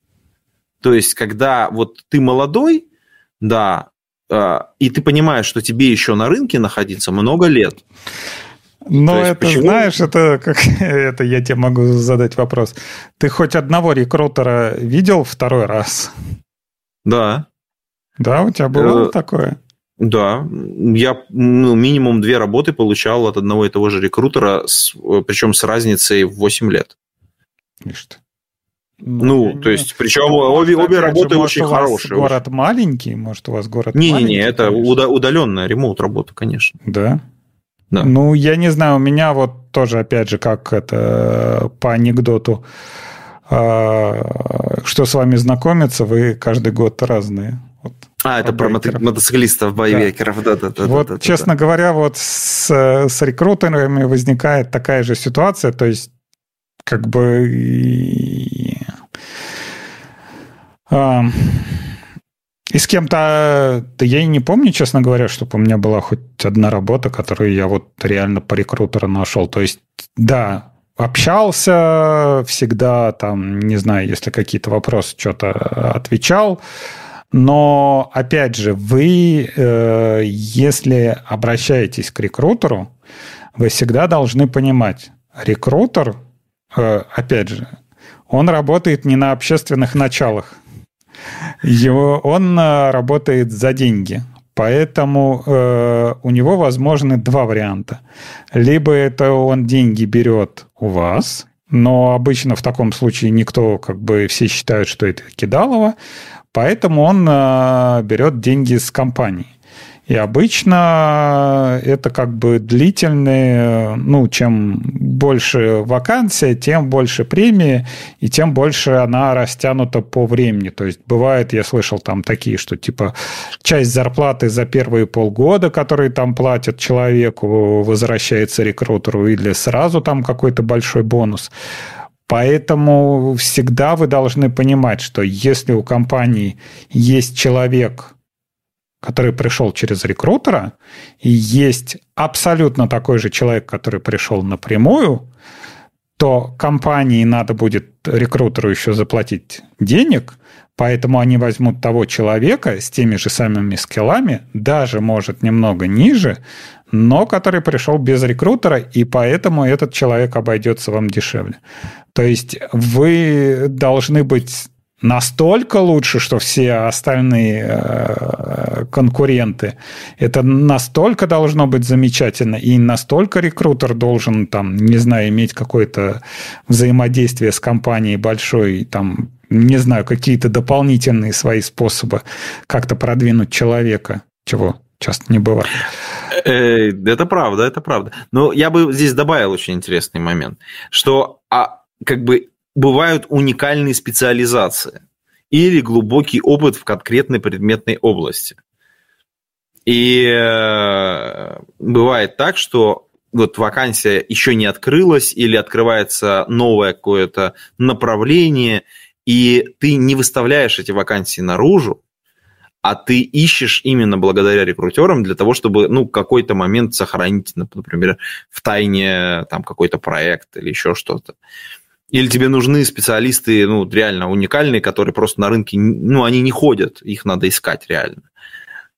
То есть, когда вот ты молодой, да, а, и ты понимаешь, что тебе еще на рынке находиться много лет.
Но есть, это, почему? знаешь, это как (laughs) это я тебе могу задать вопрос. Ты хоть одного рекрутера видел второй раз?
Да.
Да, у тебя было э, такое?
Да, я ну, минимум две работы получал от одного и того же рекрутера, с, причем с разницей в 8 лет. Ты. Ну, ну то есть, причем ну, обе, обе работы же, очень хорошие.
город очень. маленький, может, у вас город
не,
маленький?
Не-не-не, это уда- удаленная ремоут работа, конечно.
Да? Да. Ну, я не знаю, у меня вот тоже, опять же, как это по анекдоту, а, что с вами знакомиться, вы каждый год разные.
А, это про мотоциклистов, байвекеров, да. да, да,
вот,
да, да,
честно да. говоря, вот с, с рекрутерами возникает такая же ситуация, то есть как бы и, и с кем-то, да я и не помню, честно говоря, чтобы у меня была хоть одна работа, которую я вот реально по рекрутеру нашел. То есть, да, общался всегда, там, не знаю, если какие-то вопросы, что-то отвечал, но, опять же, вы, э, если обращаетесь к рекрутеру, вы всегда должны понимать, рекрутер, э, опять же, он работает не на общественных началах. Его, он э, работает за деньги. Поэтому э, у него возможны два варианта. Либо это он деньги берет у вас, но обычно в таком случае никто, как бы все считают, что это кидалово, Поэтому он э, берет деньги с компании. И обычно это как бы длительные, ну, чем больше вакансия, тем больше премии, и тем больше она растянута по времени. То есть бывает, я слышал там такие, что типа часть зарплаты за первые полгода, которые там платят человеку, возвращается рекрутеру, или сразу там какой-то большой бонус. Поэтому всегда вы должны понимать, что если у компании есть человек, который пришел через рекрутера, и есть абсолютно такой же человек, который пришел напрямую, то компании надо будет рекрутеру еще заплатить денег, поэтому они возьмут того человека с теми же самыми скиллами, даже, может, немного ниже, но который пришел без рекрутера, и поэтому этот человек обойдется вам дешевле. То есть вы должны быть настолько лучше, что все остальные э, конкуренты. Это настолько должно быть замечательно, и настолько рекрутер должен, там, не знаю, иметь какое-то взаимодействие с компанией большой, там, не знаю, какие-то дополнительные свои способы как-то продвинуть человека, чего часто не бывает.
Э, это правда, это правда. Но я бы здесь добавил очень интересный момент, что а, как бы бывают уникальные специализации или глубокий опыт в конкретной предметной области. И э, бывает так, что вот вакансия еще не открылась или открывается новое какое-то направление, и ты не выставляешь эти вакансии наружу, а ты ищешь именно благодаря рекрутерам для того, чтобы, ну, какой-то момент сохранить, например, в тайне там какой-то проект или еще что-то. Или тебе нужны специалисты, ну, реально уникальные, которые просто на рынке, ну, они не ходят, их надо искать реально.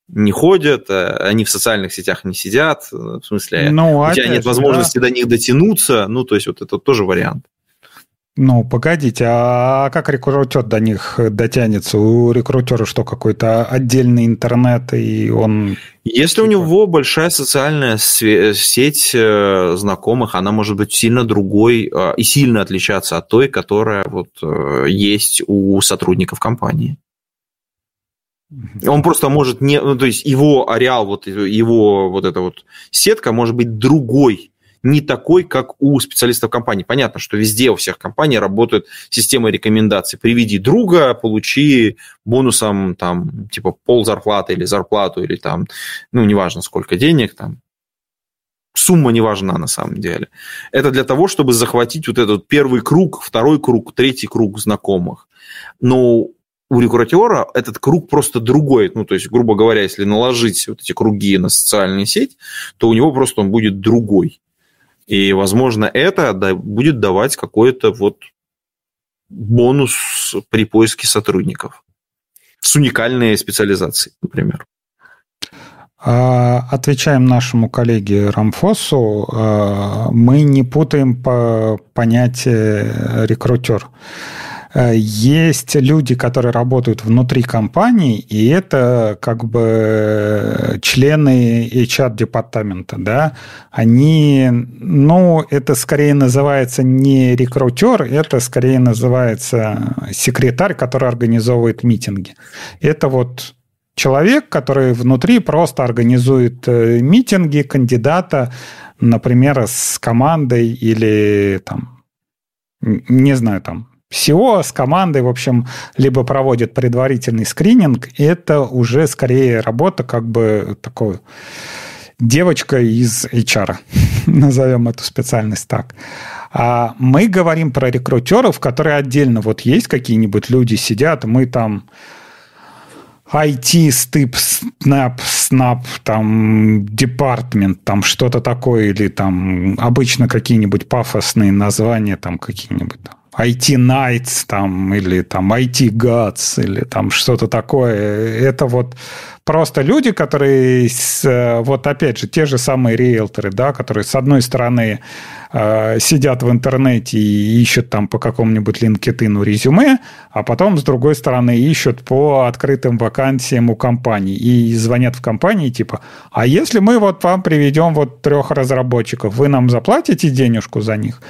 Не ходят, э, они в социальных сетях не сидят, в смысле, ну, у тебя нет возможности да. до них дотянуться, ну, то есть вот это тоже вариант.
Ну, погодите, а как рекрутер до них дотянется? У рекрутера что, какой-то отдельный интернет, и он...
Если у него большая социальная сеть э, знакомых, она может быть сильно другой э, и сильно отличаться от той, которая вот э, есть у сотрудников компании. Он просто может не, ну, то есть его ареал, вот его вот эта вот сетка может быть другой, не такой, как у специалистов компании. Понятно, что везде у всех компаний работают системы рекомендаций. Приведи друга, получи бонусом там типа пол зарплаты или зарплату, или там, ну, неважно сколько денег, там, сумма не важна на самом деле. Это для того, чтобы захватить вот этот первый круг, второй круг, третий круг знакомых. Но у рекрутера этот круг просто другой. Ну, то есть, грубо говоря, если наложить вот эти круги на социальную сеть, то у него просто он будет другой. И, возможно, это будет давать какой-то вот бонус при поиске сотрудников с уникальной специализацией, например.
А, отвечаем нашему коллеге Рамфосу. А, мы не путаем по понятие рекрутер. Э, есть люди, которые работают внутри компании, и это как бы члены HR-департамента, да, они, ну, это скорее называется не рекрутер, это скорее называется секретарь, который организовывает митинги. Это вот человек, который внутри просто организует э, митинги кандидата, например, с командой или там, не знаю, там, SEO с командой, в общем, либо проводит предварительный скрининг, это уже скорее работа как бы такой девочка из HR, (laughs) назовем эту специальность так. А мы говорим про рекрутеров, которые отдельно вот есть какие-нибудь люди сидят, мы там IT, стып, снап, снап, там, департмент, там что-то такое, или там обычно какие-нибудь пафосные названия, там какие-нибудь там IT Nights там, или там IT Gods или там что-то такое. Это вот просто люди, которые, вот опять же, те же самые риэлторы, да, которые с одной стороны э, сидят в интернете и ищут там по какому-нибудь LinkedIn резюме, а потом с другой стороны ищут по открытым вакансиям у компаний и звонят в компании типа, а если мы вот вам приведем вот трех разработчиков, вы нам заплатите денежку за них?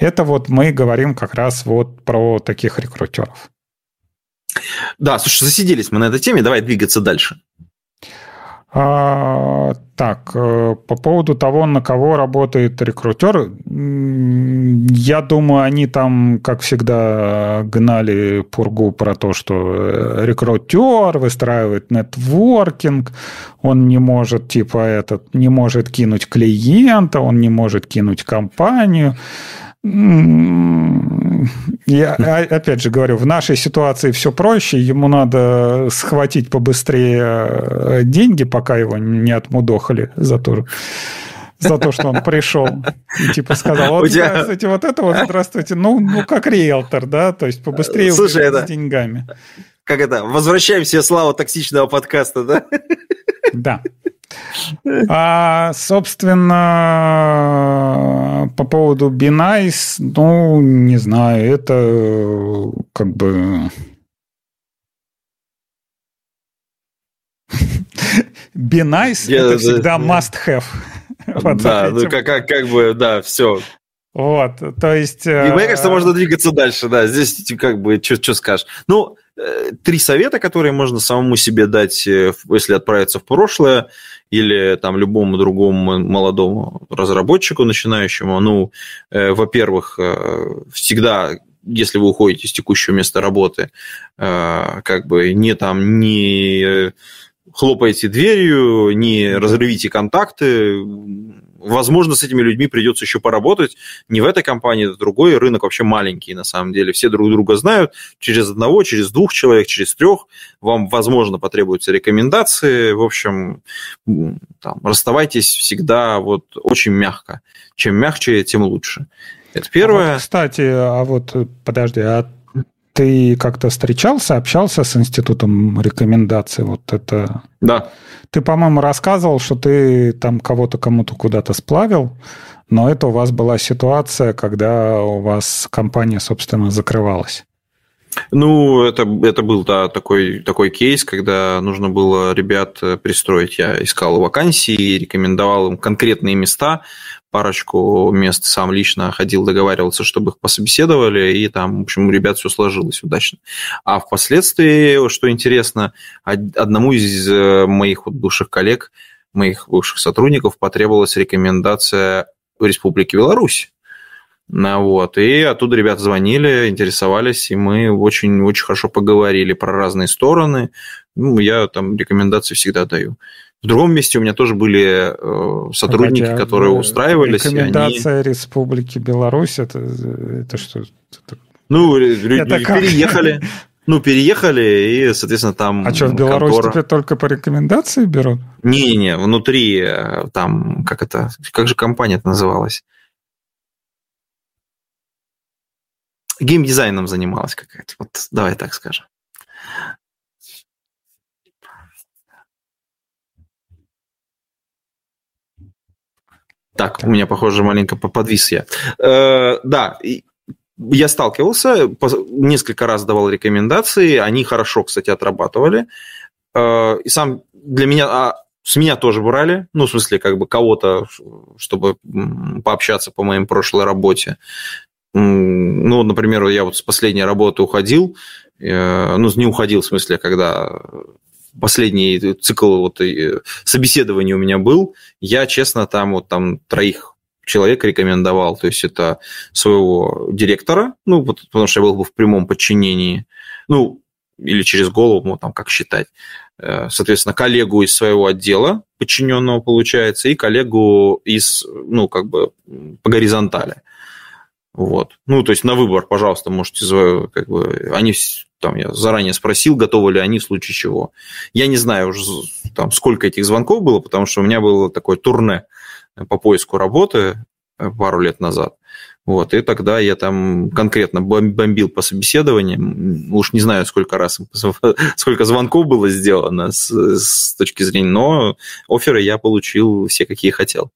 Это вот мы говорим как раз вот про таких рекрутеров.
Да, слушай, засиделись мы на этой теме, давай двигаться дальше.
А, так, э, по поводу того, на кого работает рекрутер, я думаю, они там, как всегда, гнали пургу про то, что э, рекрутер выстраивает нетворкинг, он не может, типа, этот, не может кинуть клиента, он не может кинуть компанию. Я опять же говорю, в нашей ситуации все проще, ему надо схватить побыстрее э, деньги, пока его не отмудохали за то, за то, что он пришел и типа сказал, вот, тебя... здравствуйте, вот это вот, здравствуйте, ну, ну как риэлтор, да, то есть побыстрее
Слушай, это...
с деньгами.
Как это, возвращаемся слава токсичного подкаста, да?
Да. А, собственно, по поводу Be Nice, ну, не знаю, это как бы... Be Nice – это всегда must-have. (laughs)
да, ну как, как, как бы, да, все.
Вот, то есть... И
мне кажется, э, можно двигаться дальше, да, здесь как бы, что скажешь. Ну, э, три совета, которые можно самому себе дать, э, если отправиться в прошлое, или там любому другому молодому разработчику начинающему. Ну, э, во-первых, всегда если вы уходите с текущего места работы, как бы не там не хлопаете дверью, не разрывите контакты. Возможно, с этими людьми придется еще поработать. Не в этой компании, это другой. Рынок вообще маленький, на самом деле. Все друг друга знают. Через одного, через двух человек, через трех. Вам, возможно, потребуются рекомендации. В общем, там, расставайтесь всегда вот очень мягко. Чем мягче, тем лучше. Это первое. А
вот, кстати, а вот подожди, а ты как-то встречался, общался с институтом рекомендаций? Вот это...
Да.
Ты, по-моему, рассказывал, что ты там кого-то кому-то куда-то сплавил, но это у вас была ситуация, когда у вас компания, собственно, закрывалась.
Ну, это, это был да, такой, такой кейс, когда нужно было ребят э, пристроить. Я искал вакансии, рекомендовал им конкретные места, парочку мест сам лично ходил, договаривался, чтобы их пособеседовали, и там, в общем, у ребят все сложилось удачно. А впоследствии, что интересно, одному из э, моих вот бывших коллег, моих бывших сотрудников потребовалась рекомендация в Республике Беларусь. Ну, вот. И оттуда ребята звонили, интересовались, и мы очень-очень хорошо поговорили про разные стороны. Ну, я там рекомендации всегда даю. В другом месте у меня тоже были э, сотрудники, Погоди, а которые устраивались.
Рекомендация они... Республики Беларусь, это, это что? Это...
Ну, люди переехали. Ну, переехали, и, соответственно, там...
А что, в Беларусь контора... теперь только по рекомендации берут?
Не-не-не, внутри э, там, как это, как же компания это называлась? Геймдизайном занималась какая-то, вот давай так скажем. Так, у меня, похоже, маленько подвис я. Э, да, я сталкивался, несколько раз давал рекомендации, они хорошо, кстати, отрабатывали. Э, и сам для меня, а с меня тоже брали, ну, в смысле, как бы кого-то, чтобы пообщаться по моей прошлой работе. Ну, например, я вот с последней работы уходил, э, ну, не уходил, в смысле, когда последний цикл вот собеседования у меня был, я, честно, там вот там троих человек рекомендовал, то есть это своего директора, ну, вот, потому что я был в прямом подчинении, ну, или через голову, ну, там, как считать, э, соответственно, коллегу из своего отдела подчиненного, получается, и коллегу из, ну, как бы, по горизонтали. Вот. Ну, то есть на выбор, пожалуйста, можете, как бы, они там я заранее спросил, готовы ли они в случае чего. Я не знаю уже там сколько этих звонков было, потому что у меня было такое турне по поиску работы э, пару лет назад. Вот, и тогда я там конкретно бомбил по собеседованиям. Уж не знаю, сколько раз, (laughs) сколько звонков было сделано с, с точки зрения, но оферы я получил все, какие хотел.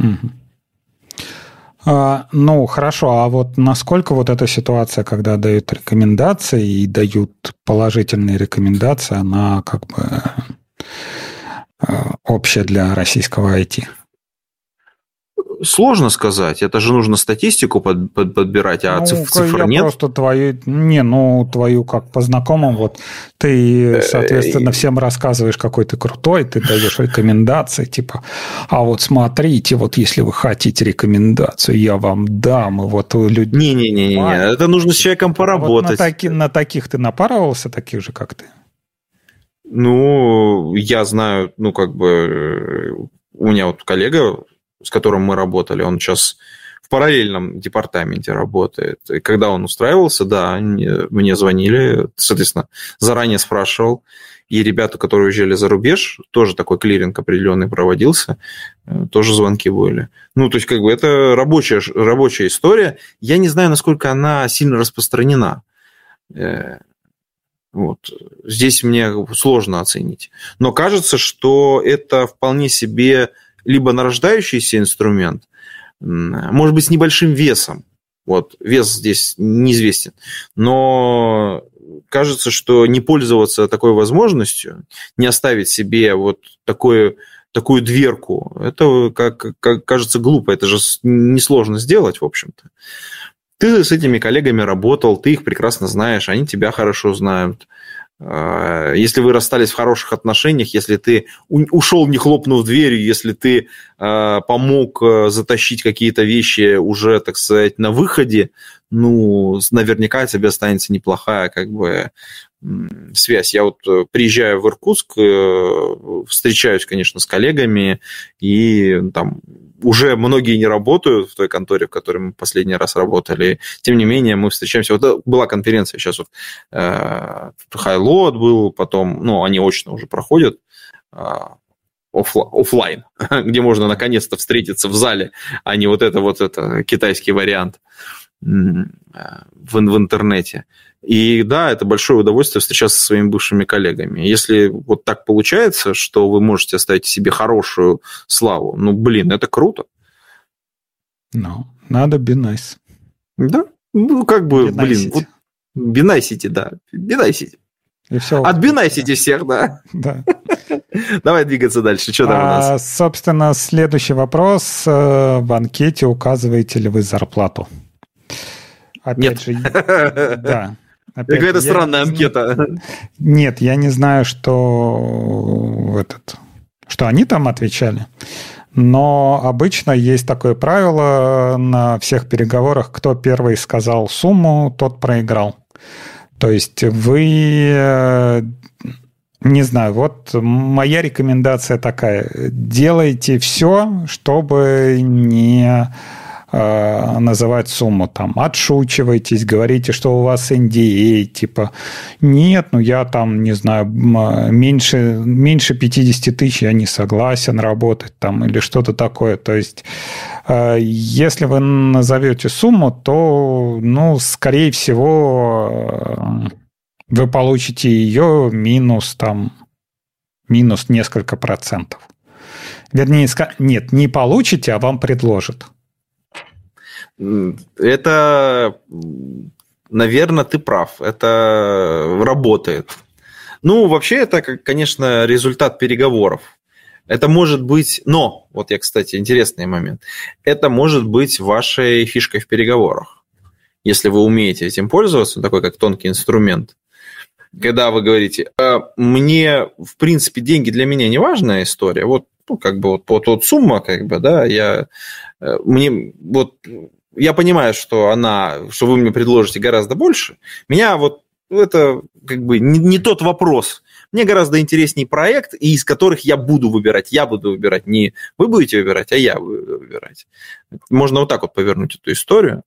Mm-hmm. А, ну, хорошо, а вот насколько вот эта ситуация, когда дают рекомендации и дают положительные рекомендации, она как бы э, общая для российского IT?
Сложно сказать. Это же нужно статистику под, под, подбирать, а ну, циф, цифр я нет.
Просто твою, не, ну твою как по знакомым, вот ты, соответственно, всем рассказываешь, какой ты крутой, ты даешь рекомендации, типа, а вот смотрите, вот если вы хотите рекомендацию, я вам дам, и вот люди.
Не, не, не, не, это нужно с человеком поработать. Вот
на, таки, на таких ты напарывался, таких же, как ты?
Ну, я знаю, ну как бы у меня вот коллега с которым мы работали, он сейчас в параллельном департаменте работает. И когда он устраивался, да, мне звонили, соответственно, заранее спрашивал. И ребята, которые уезжали за рубеж, тоже такой клиринг определенный проводился, э, тоже звонки были. Ну, то есть, как бы это рабочая, рабочая история. Я не знаю, насколько она сильно распространена. Э, вот. Здесь мне сложно оценить. Но кажется, что это вполне себе либо нарождающийся инструмент, может быть, с небольшим весом. Вот, вес здесь неизвестен. Но кажется, что не пользоваться такой возможностью, не оставить себе вот такое, такую дверку, это, как, как кажется, глупо. Это же несложно сделать, в общем-то. Ты с этими коллегами работал, ты их прекрасно знаешь, они тебя хорошо знают. А, если вы расстались в хороших отношениях, если ты ушел, не хлопнув дверью, если ты а, помог а, затащить какие-то вещи уже, так сказать, на выходе, ну, наверняка тебе останется неплохая как бы связь. Я вот э, приезжаю в Иркутск, э, встречаюсь, конечно, с коллегами, и там уже многие не работают в той конторе, в которой мы последний раз работали. Тем не менее, мы встречаемся. Вот э, была конференция сейчас вот э, Хайлот был, потом, ну, они очно уже проходят э, офлайн, (laughs) где можно наконец-то встретиться в зале, а не вот это вот это китайский вариант в, в интернете. И да, это большое удовольствие встречаться со своими бывшими коллегами. Если вот так получается, что вы можете оставить себе хорошую славу, ну, блин, это круто.
Ну, надо be nice.
Да, ну, как бы, блин, вот, бинайсите, да, бинайсите. И все. Отбинайсите всех, да. (laughs)
Да.
Давай двигаться дальше. Что там у нас? А,
собственно, следующий вопрос. Э, в анкете указываете ли вы зарплату?
Опять Нет. же, (laughs) да. Какая-то странная анкета.
Нет, я не знаю, что этот, что они там отвечали. Но обычно есть такое правило на всех переговорах, кто первый сказал сумму, тот проиграл. То есть вы, э, не знаю, вот моя рекомендация такая, делайте все, чтобы не называть сумму. Там отшучивайтесь, говорите, что у вас NDA, типа нет, ну я там, не знаю, меньше, меньше 50 тысяч я не согласен работать там или что-то такое. То есть э, если вы назовете сумму, то, ну, скорее всего, э, вы получите ее минус там минус несколько процентов. Вернее, нет, не получите, а вам предложат.
Это, наверное, ты прав. Это работает. Ну, вообще, это, конечно, результат переговоров. Это может быть, но, вот я, кстати, интересный момент, это может быть вашей фишкой в переговорах. Если вы умеете этим пользоваться, такой как тонкий инструмент, когда вы говорите, «Э, мне, в принципе, деньги для меня не важная история, вот, ну, как бы вот, вот, вот сумма, как бы, да, я, э, мне, вот, я понимаю, что она, что вы мне предложите гораздо больше. Меня вот это как бы не, не тот вопрос. Мне гораздо интереснее проект, из которых я буду выбирать. Я буду выбирать. Не вы будете выбирать, а я буду выбирать. Можно вот так вот повернуть эту историю.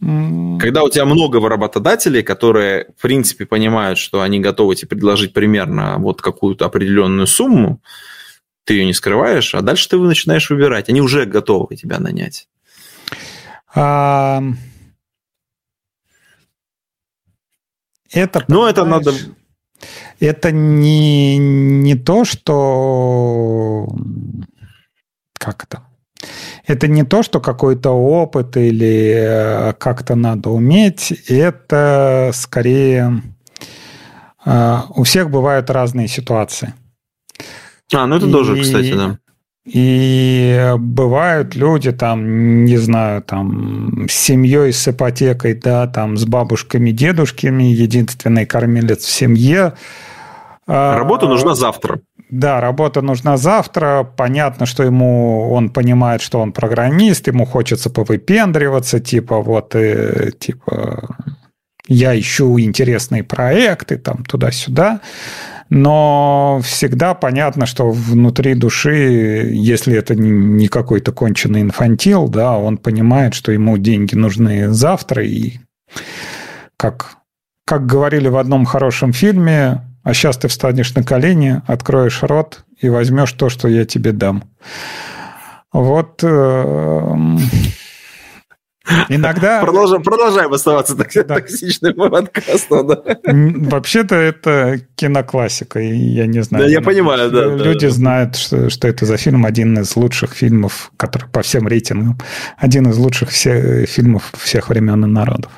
Когда у тебя много работодателей, которые, в принципе, понимают, что они готовы тебе предложить примерно вот какую-то определенную сумму, ты ее не скрываешь, а дальше ты начинаешь выбирать. Они уже готовы тебя нанять. А...
Это, Но это надо... Это не, не то, что... Как это? Это не то, что какой-то опыт или э, как-то надо уметь. Это скорее... Э, у всех бывают разные ситуации.
А, ну это и, тоже, кстати, да.
И бывают люди там, не знаю, там с семьей, с ипотекой, да, там с бабушками, дедушками, единственный кормилец в семье.
А, работа нужна завтра.
Да, работа нужна завтра. Понятно, что ему он понимает, что он программист, ему хочется повыпендриваться, типа вот, э, типа я ищу интересные проекты там туда-сюда. Но всегда понятно, что внутри души, если это не какой-то конченый инфантил, да, он понимает, что ему деньги нужны завтра, и как, как говорили в одном хорошем фильме, а сейчас ты встанешь на колени, откроешь рот и возьмешь то, что я тебе дам. Вот э, Иногда...
Продолжаем, продолжаем оставаться так, да. токсичным подкастом. Да.
Вообще-то это киноклассика, я не знаю.
Да, я понимаю, да.
Люди да. знают, что, что это за фильм, один из лучших фильмов, который по всем рейтингам, один из лучших все, фильмов всех времен и народов.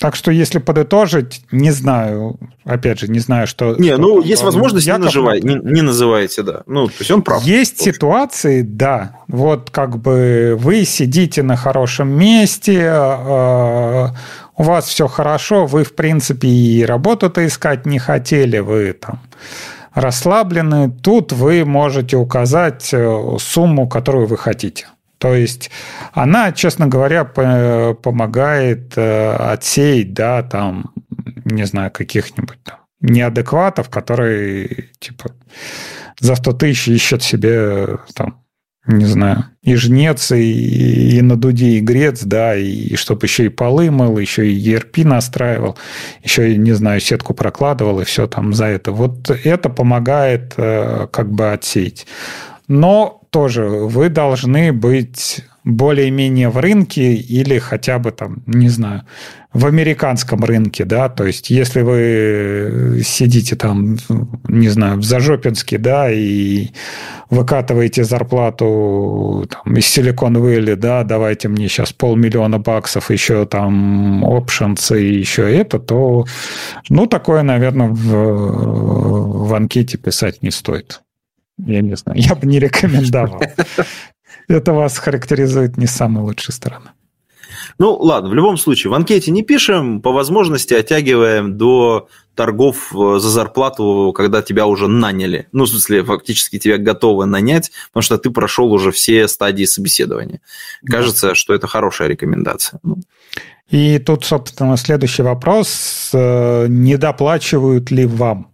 Так что, если подытожить, не знаю, опять же, не знаю, что...
Не, ну, есть возможность, Яков, не, называй, не, не называйте, да. Ну, то есть он прав.
Есть ситуации, да. Вот как бы вы сидите на хорошем месте, э, у вас все хорошо, вы, в принципе, и работу-то искать не хотели, вы там расслаблены. Тут вы можете указать э, сумму, которую вы хотите. То есть она, честно говоря, помогает э, отсеять, да, там, не знаю, каких-нибудь там неадекватов, которые, типа, за 100 тысяч ищут себе, там, не знаю, и жнец, и, и на дуде грец, да, и, и чтобы еще и полы мыл, еще и ERP настраивал, еще не знаю, сетку прокладывал, и все там за это. Вот это помогает э, как бы отсеять. Но тоже вы должны быть более-менее в рынке или хотя бы там, не знаю, в американском рынке, да, то есть если вы сидите там, не знаю, в Зажопинске, да, и выкатываете зарплату там, из Silicon Valley, да, давайте мне сейчас полмиллиона баксов, еще там options и еще это, то, ну, такое, наверное, в, в анкете писать не стоит. Я не знаю, я бы не рекомендовал. (laughs) Это вас характеризует не с самой лучшей стороны.
Ну, ладно, в любом случае, в анкете не пишем, по возможности оттягиваем до торгов э, за зарплату, когда тебя уже наняли. Ну, в смысле, фактически тебя готовы нанять, потому что ты прошел уже все стадии собеседования. Кажется, да. что это хорошая рекомендация. Ну.
И тут, собственно, следующий вопрос. Э, не доплачивают ли вам?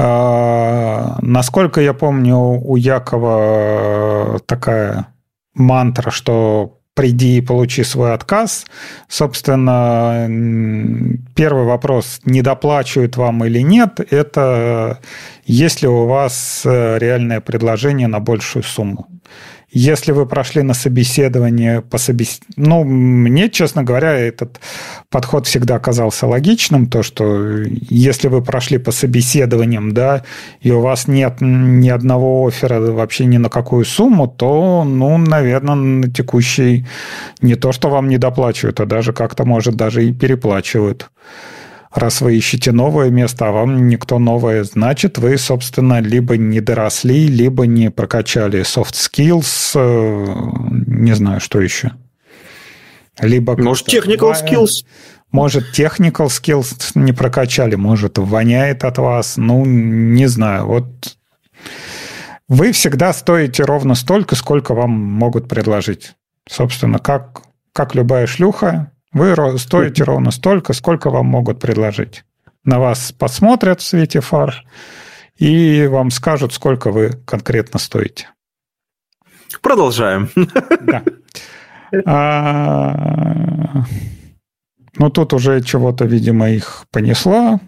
А, насколько я помню, у Якова такая мантра, что приди и получи свой отказ. Собственно, первый вопрос, не доплачивают вам или нет, это есть ли у вас э, реальное предложение на большую сумму. Если вы прошли на собеседование по собес... Ну, мне, честно говоря, этот подход всегда казался логичным, то, что если вы прошли по собеседованиям, да, и у вас нет ни одного оффера вообще ни на какую сумму, то, ну, наверное, на текущий не то, что вам не доплачивают, а даже как-то, может, даже и переплачивают раз вы ищете новое место, а вам никто новое, значит, вы, собственно, либо не доросли, либо не прокачали soft skills, э, не знаю, что еще.
Либо может, technical skills.
Может, technical skills не прокачали, может, воняет от вас, ну, не знаю. Вот вы всегда стоите ровно столько, сколько вам могут предложить. Собственно, как, как любая шлюха, вы стоите ровно столько, сколько вам могут предложить. На вас посмотрят в свете фар и вам скажут, сколько вы конкретно стоите.
Продолжаем. Да.
А, ну, тут уже чего-то, видимо, их понесло.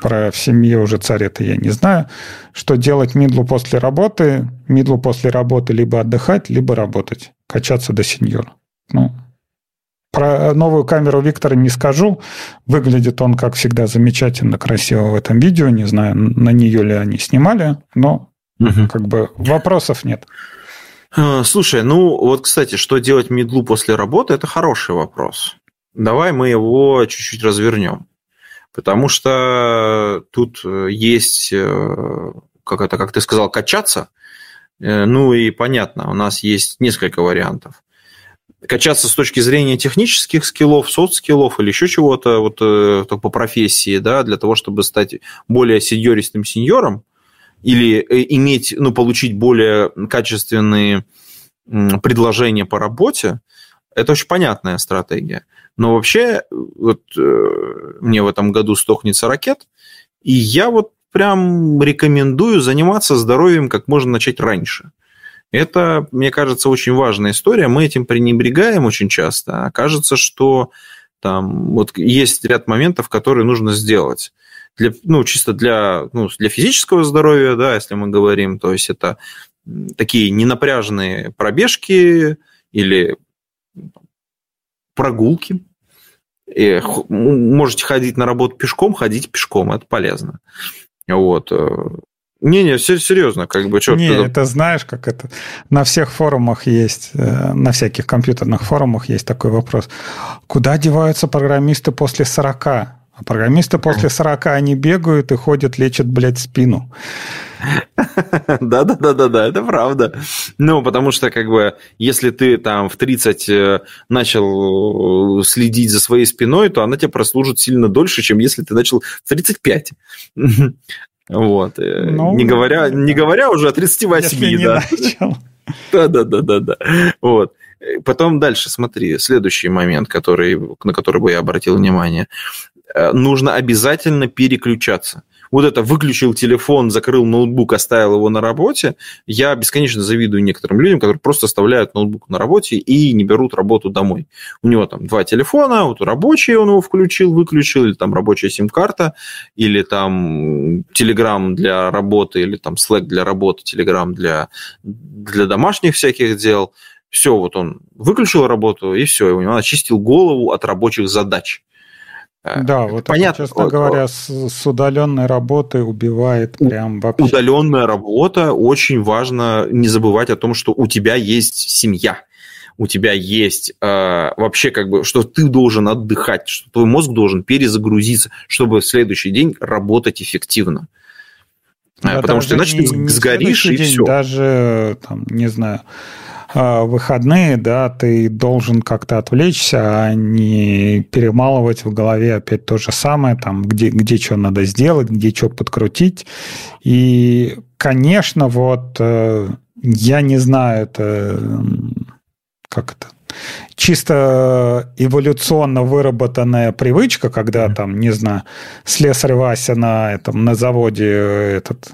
Про в семье уже царь это я не знаю. Что делать Мидлу после работы? Мидлу после работы либо отдыхать, либо работать. Качаться до сеньора. Ну, про новую камеру Виктора не скажу. Выглядит он, как всегда, замечательно красиво в этом видео. Не знаю, на нее ли они снимали, но угу. как бы вопросов нет.
А, слушай, ну вот, кстати, что делать медлу после работы, это хороший вопрос. Давай мы его чуть-чуть развернем. Потому что тут э, есть, э, как это, как ты сказал, качаться. Э, ну и понятно, у нас есть несколько вариантов качаться с точки зрения технических скиллов, soft skill ов или еще чего-то вот э, по профессии, да, для того, чтобы стать более сеньористым сеньором или э, иметь, ну, получить более качественные предложения по работе, Это очень понятная стратегия. Но вообще, вот э, мне в этом году стохнется ракет, и я вот прям рекомендую заниматься здоровьем как можно начать раньше. Это, мне кажется, очень важная история. Мы этим пренебрегаем очень часто. А кажется, что там вот есть ряд моментов, которые нужно сделать. Для, ну, чисто для, ну, для физического здоровья, да, если мы говорим, то есть это такие ненапряженные пробежки или прогулки. И можете ходить на работу пешком, ходить пешком, это полезно. Вот. Не-не, серьезно, как бы что.
Не, ты... это знаешь, как это на всех форумах есть, э, на всяких компьютерных форумах есть такой вопрос. Куда деваются программисты после 40? А программисты после (laughs) 40 они бегают и ходят, лечат, блядь, спину.
Да-да-да-да-да, это правда. Ну, потому что, как бы, если ты там в 30 э, начал э, следить за своей спиной, то она тебе прослужит сильно дольше, чем если ты начал в 35. (laughs) Вот. Э, ну, не, говоря, не говоря уже о 38, да. (laughs) Да-да-да-да-да. Вот. Потом дальше, смотри, следующий момент, который, на который бы я обратил внимание. Нужно обязательно переключаться вот это выключил телефон, закрыл ноутбук, оставил его на работе, я бесконечно завидую некоторым людям, которые просто оставляют ноутбук на работе и не берут работу домой. У него там два телефона, вот рабочий он его включил, выключил, или там рабочая сим-карта, или там Telegram для работы, или там Slack для работы, Telegram для, для домашних всяких дел. Все, вот он выключил работу, и все, у него очистил голову от рабочих задач.
Э, да, вот понятно. Это, честно говоря, с, с удаленной работой убивает прям вообще.
Удаленная работа очень важно не забывать о том, что у тебя есть семья, у тебя есть э, вообще как бы, что ты должен отдыхать, что твой мозг должен перезагрузиться, чтобы в следующий день работать эффективно.
Да, Потому что иначе не, ты сгоришь и день, все. Даже там, не знаю выходные, да, ты должен как-то отвлечься, а не перемалывать в голове опять то же самое, там, где, где что надо сделать, где что подкрутить. И, конечно, вот э, я не знаю, это как это чисто эволюционно выработанная привычка, когда там, не знаю, слесарь Вася на, этом, на заводе этот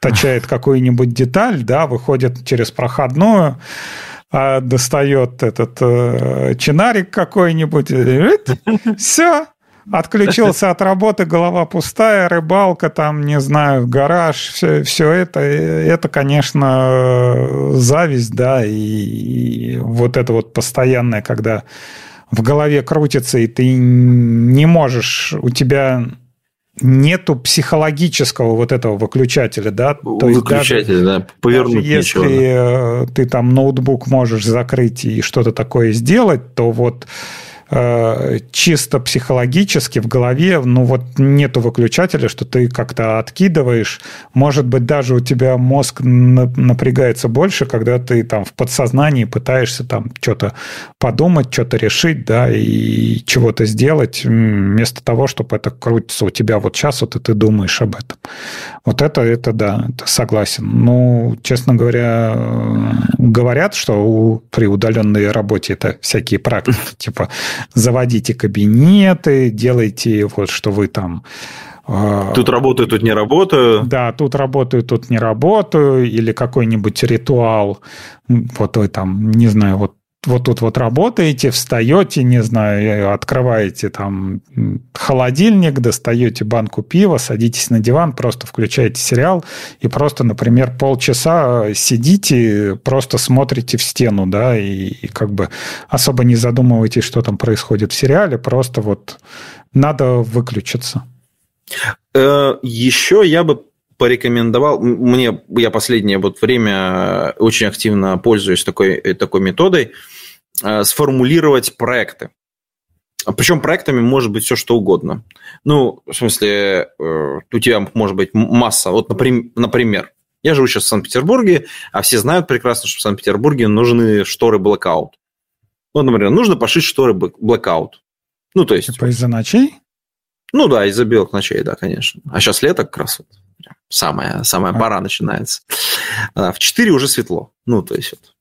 точает какую-нибудь деталь, да, выходит через проходную, а достает этот э, чинарик какой-нибудь, все, отключился от работы, голова пустая, рыбалка, там, не знаю, гараж, все, все это, это, конечно, зависть, да, и, и вот это вот постоянное, когда в голове крутится, и ты не можешь, у тебя нету психологического вот этого выключателя, да?
То есть даже, да, повернуть даже
если ничего, да. ты там ноутбук можешь закрыть и что-то такое сделать, то вот Э, чисто психологически в голове, ну вот нету выключателя, что ты как-то откидываешь. Может быть, даже у тебя мозг напрягается больше, когда ты там в подсознании пытаешься там что-то подумать, что-то решить, да, и чего-то сделать, вместо того, чтобы это крутится у тебя вот сейчас, вот и ты думаешь об этом. Вот это, это да, это согласен. Ну, честно говоря, э, говорят, что у, при удаленной работе это всякие практики, (laughs) типа заводите кабинеты, делайте вот, что вы там
а, Тут работаю, тут не работаю.
Да, тут работаю, тут не работаю. Или какой-нибудь ритуал. Вот вы там, не знаю, вот вот тут вот работаете, встаете, не знаю, открываете там холодильник, достаете банку пива, садитесь на диван, просто включаете сериал и просто, например, полчаса сидите, просто смотрите в стену, да, и, и как бы особо не задумываетесь, что там происходит в сериале, просто вот надо выключиться.
Э, Еще я бы порекомендовал, мне, я последнее вот время очень активно пользуюсь такой, такой методой, э, сформулировать проекты. Причем проектами может быть все что угодно. Ну, в смысле, э, у тебя может быть масса. Вот, например, я живу сейчас в Санкт-Петербурге, а все знают прекрасно, что в Санкт-Петербурге нужны шторы blackout. Вот, например, нужно пошить шторы blackout. Ну, то есть...
Типа из-за ночей?
Ну да, из-за белых ночей, да, конечно. А сейчас лето как раз вот самая, самая пора начинается. А, в 4 уже светло. Ну, то есть вот.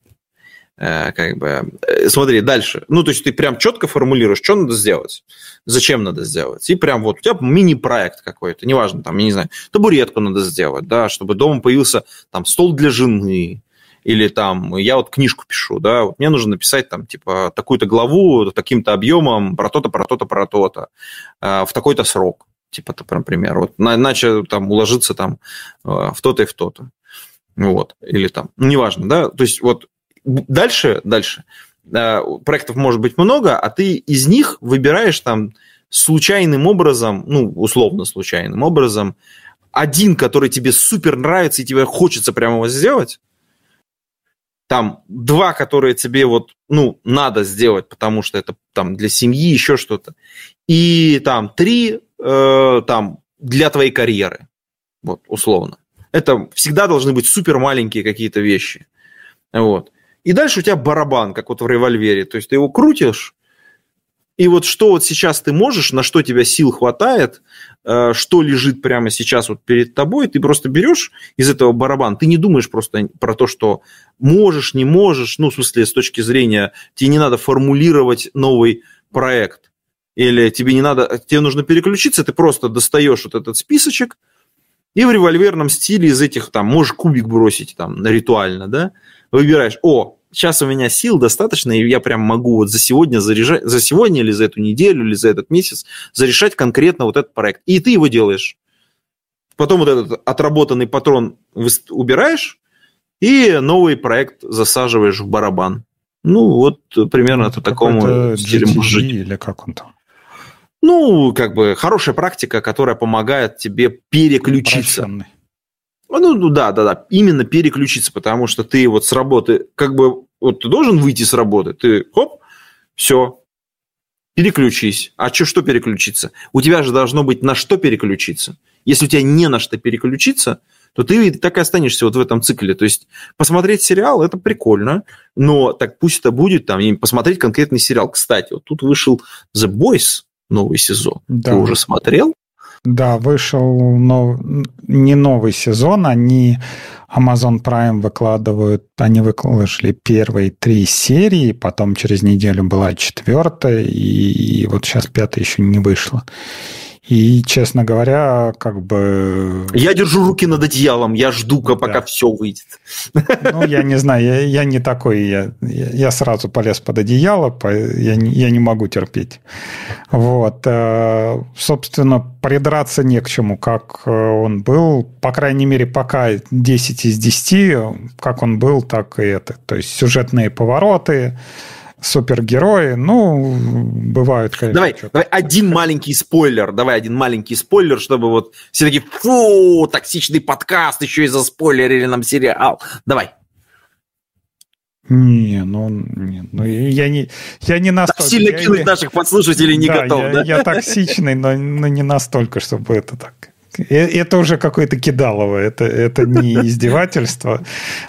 Э, как бы, э, смотри, дальше. Ну, то есть ты прям четко формулируешь, что надо сделать, зачем надо сделать. И прям вот у тебя мини-проект какой-то, неважно, там, я не знаю, табуретку надо сделать, да, чтобы дома появился там стол для жены, или там я вот книжку пишу, да, вот мне нужно написать там типа такую-то главу таким-то объемом про то-то, про то-то, про то-то э, в такой-то срок, типа, например, вот иначе там уложиться там в то-то и в то-то. Вот, или там, неважно, да, то есть вот дальше, дальше. Проектов может быть много, а ты из них выбираешь там случайным образом, ну, условно случайным образом, один, который тебе супер нравится и тебе хочется прямо его сделать, там два, которые тебе вот, ну, надо сделать, потому что это там для семьи, еще что-то, и там три, э, там, для твоей карьеры, вот, условно. Это всегда должны быть супер маленькие какие-то вещи, вот. И дальше у тебя барабан, как вот в револьвере. То есть ты его крутишь, и вот что вот сейчас ты можешь, на что тебя сил хватает, э, что лежит прямо сейчас вот перед тобой, ты просто берешь из этого барабан, ты не думаешь просто про то, что можешь, не можешь, ну, в смысле, с точки зрения, тебе не надо формулировать новый проект, или тебе не надо, тебе нужно переключиться, ты просто достаешь вот этот списочек, и в револьверном стиле из этих, там, можешь кубик бросить, там, ритуально, да, выбираешь, о, сейчас у меня сил достаточно, и я прям могу вот за сегодня заряжать, за сегодня или за эту неделю, или за этот месяц зарешать конкретно вот этот проект. И ты его делаешь. Потом вот этот отработанный патрон убираешь, и новый проект засаживаешь в барабан. Ну, вот примерно это такому
стиле может жить. Или как он там?
Ну, как бы хорошая практика, которая помогает тебе переключиться. Прощенный. Ну, ну да, да, да, именно переключиться, потому что ты вот с работы, как бы, вот ты должен выйти с работы, ты, хоп, все, переключись. А что, что переключиться? У тебя же должно быть на что переключиться. Если у тебя не на что переключиться, то ты так и останешься вот в этом цикле. То есть посмотреть сериал – это прикольно, но так пусть это будет там, посмотреть конкретный сериал. Кстати, вот тут вышел The Boys новый сезон. Да. Ты уже смотрел?
Да, вышел нов... не новый сезон, они Amazon Prime выкладывают, они выложили первые три серии, потом через неделю была четвертая, и, и вот сейчас пятая еще не вышла. И, честно говоря, как бы...
Я держу руки над одеялом, я жду, пока да. все выйдет.
Ну, я не знаю, я, я не такой, я, я сразу полез под одеяло, я, я не могу терпеть. Вот. Э, собственно, придраться не к чему, как э, он был, по крайней мере, пока 10 из 10, как он был, так и это. То есть сюжетные повороты, супергерои, ну, бывают,
конечно. Давай, давай один маленький спойлер, давай один маленький спойлер, чтобы вот все таки фу, токсичный подкаст, еще и за заспойлерили нам сериал. Давай.
Не, ну, не, ну я не, я не настолько... Так
сильно кинуть я, наших подслушателей не да, готов,
я,
да?
Я токсичный, но, но не настолько, чтобы это так... Это уже какое-то кидалово. Это, это не (laughs) издевательство,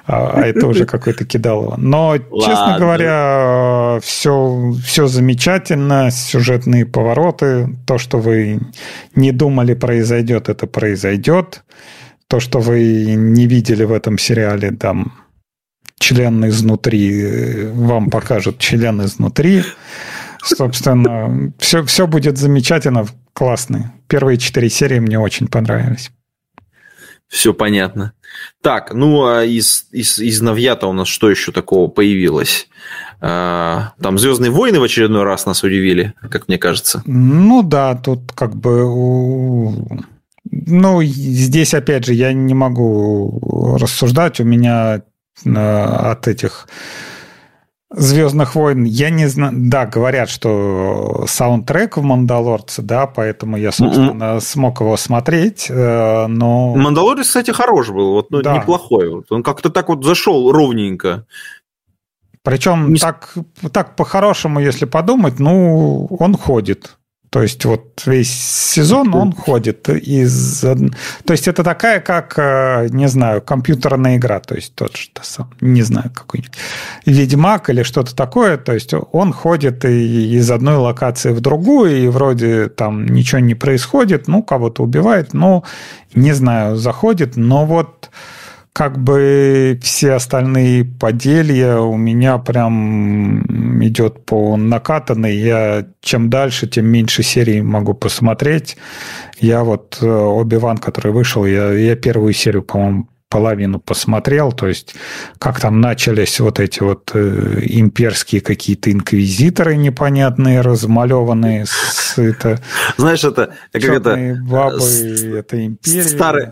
а, а это уже какое-то кидалово. Но, Ладно. честно говоря, все, все замечательно. Сюжетные повороты. То, что вы не думали произойдет, это произойдет. То, что вы не видели в этом сериале, там член изнутри, вам покажут член изнутри. Собственно, все, все будет замечательно классные. Первые четыре серии мне очень понравились.
Все понятно. Так, ну а из, из, из новья-то у нас что еще такого появилось? А, там Звездные войны в очередной раз нас удивили, как мне кажется.
Ну да, тут как бы. Ну, здесь, опять же, я не могу рассуждать. У меня а, от этих Звездных войн, я не знаю, да, говорят, что саундтрек в Мандалорце, да, поэтому я, собственно, mm-hmm. смог его смотреть, э, но...
Мандалорец, кстати, хорош был, вот, ну, да. неплохой. Вот. Он как-то так вот зашел ровненько.
Причем не... так, так по-хорошему, если подумать, ну, он ходит. То есть вот весь сезон он ходит из... То есть это такая, как, э, не знаю, компьютерная игра. То есть тот сам, не знаю, какой-нибудь Ведьмак или что-то такое. То есть он ходит из одной локации в другую, и вроде там ничего не происходит, ну, кого-то убивает, ну, не знаю, заходит. Но вот как бы все остальные поделья у меня прям идет по накатанной. Я чем дальше, тем меньше серий могу посмотреть. Я вот э, Оби-Ван, который вышел, я, я первую серию, по-моему, половину посмотрел, то есть как там начались вот эти вот э, имперские какие-то инквизиторы непонятные, размалеванные с это...
Знаешь, это как это...
бабы, это империя.
Старый,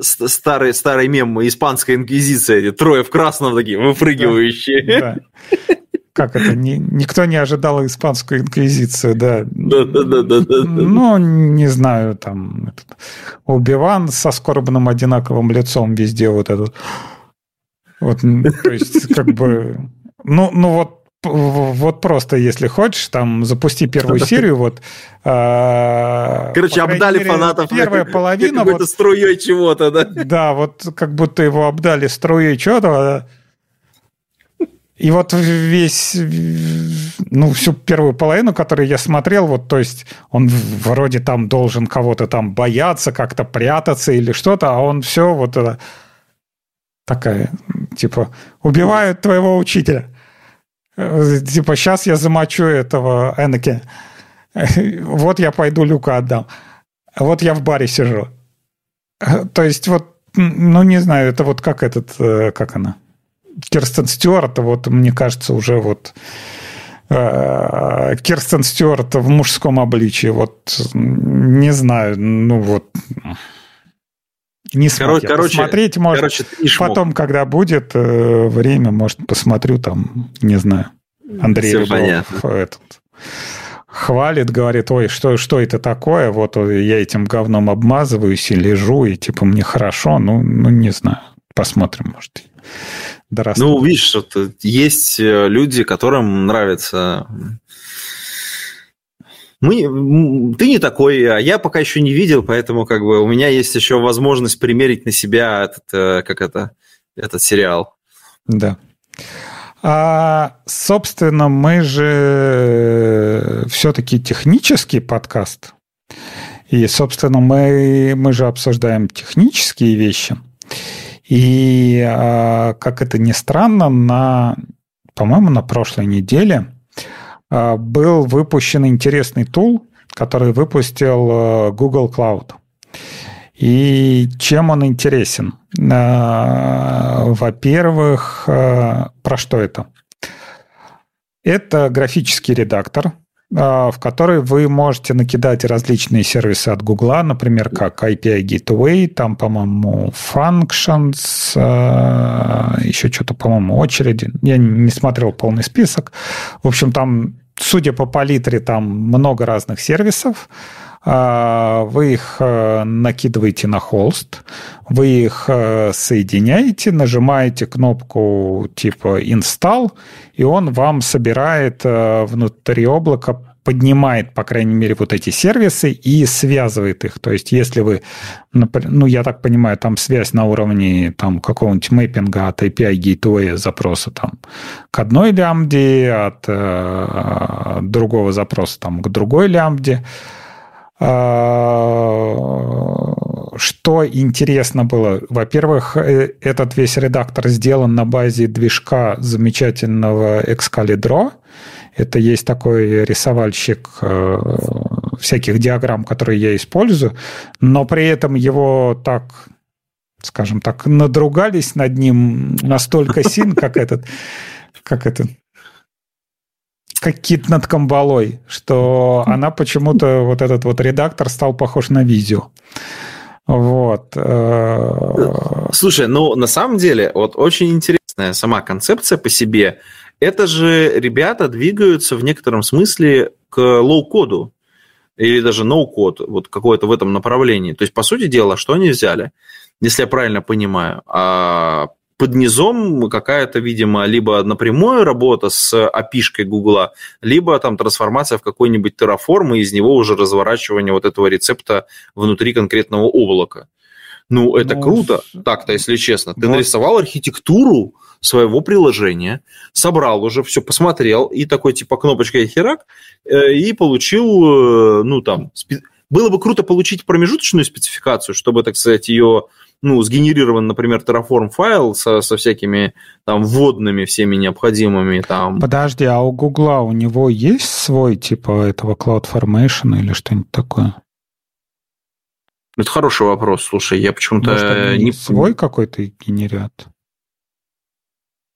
старый, старый мем испанская инквизиция, эти трое в красном такие, выпрыгивающие. Да,
да. Как это? Ни, никто не ожидал испанскую инквизицию, да.
Да, да, да, да, да.
Ну, не знаю, там Убиван со скорбным одинаковым лицом везде вот этот. Вот, то есть, как бы... Ну, ну вот вот просто, если хочешь, там запусти первую серию, вот.
Э, Короче, обдали мере, фанатов.
Первая половина.
Какой-то вот, струей чего-то, да?
Да, вот как будто его обдали струей чего-то. И вот весь, ну, всю первую половину, которую я смотрел, вот, то есть он вроде там должен кого-то там бояться, как-то прятаться или что-то, а он все вот это такая, типа, убивают твоего учителя. Типа, сейчас я замочу этого Энаки. Вот я пойду Люка отдам. Вот я в баре сижу. То есть вот, ну, не знаю, это вот как этот, э, как она? Кирстен Стюарт, вот мне кажется, уже вот э, Кирстен Стюарт в мужском обличии, вот не знаю, ну вот не смог короче, посмотреть, может, короче, потом, когда будет э, время, может, посмотрю там, не знаю, Андрей Все Рыжов, этот хвалит, говорит, ой, что, что это такое, вот я этим говном обмазываюсь и лежу, и типа мне хорошо, ну, ну не знаю, посмотрим, может,
дорастут. Ну, видишь, вот есть э, люди, которым нравится мы, ты не такой, а я пока еще не видел, поэтому как бы у меня есть еще возможность примерить на себя этот, э, как это, этот сериал.
Да. А, собственно, мы же все-таки технический подкаст. И, собственно, мы, мы же обсуждаем технические вещи. И, а, как это ни странно, на, по-моему, на прошлой неделе был выпущен интересный тул, который выпустил а, Google Cloud. И чем он интересен? Во-первых, про что это? Это графический редактор, в которой вы можете накидать различные сервисы от Гугла, например, как API Gateway, там, по-моему, Functions, а, еще что-то, по-моему, очереди. Я не смотрел полный список. В общем, там, судя по палитре, там много разных сервисов. А, вы их э, накидываете на холст, вы их э, соединяете, нажимаете кнопку типа install, и он вам собирает э, внутри облака поднимает, по крайней мере, вот эти сервисы и связывает их. То есть, если вы, ну, я так понимаю, там связь на уровне там какого-нибудь мэппинга от API Gateway запроса там к одной лямбде, от э, другого запроса там к другой лямбде, что интересно было? Во-первых, э, этот весь редактор сделан на базе движка замечательного Excalibur. Это есть такой рисовальщик э, всяких диаграмм, которые я использую, но при этом его так скажем так, надругались над ним настолько сильно, как этот, как этот, как кит над камбалой, что она почему-то, вот этот вот редактор стал похож на видео. Вот.
Э, Слушай, ну на самом деле вот очень интересная сама концепция по себе. Это же ребята двигаются в некотором смысле к лоу-коду или даже no-code, вот какое-то в этом направлении. То есть, по сути дела, что они взяли? Если я правильно понимаю, а, под низом какая-то, видимо, либо напрямую работа с апишкой Гугла, либо там трансформация в какой-нибудь Terraform и из него уже разворачивание вот этого рецепта внутри конкретного облака. Ну, это ну, круто, так-то, если честно. Ты вот. нарисовал архитектуру своего приложения, собрал уже, все посмотрел, и такой типа кнопочкой херак, э, и получил, э, ну, там, спи... было бы круто получить промежуточную спецификацию, чтобы, так сказать, ее ну, сгенерирован, например, Terraform файл со, со всякими там вводными всеми необходимыми там.
Подожди, а у Гугла у него есть свой типа этого CloudFormation или что-нибудь такое?
Это хороший вопрос. Слушай, я почему-то
не свой какой-то генерят.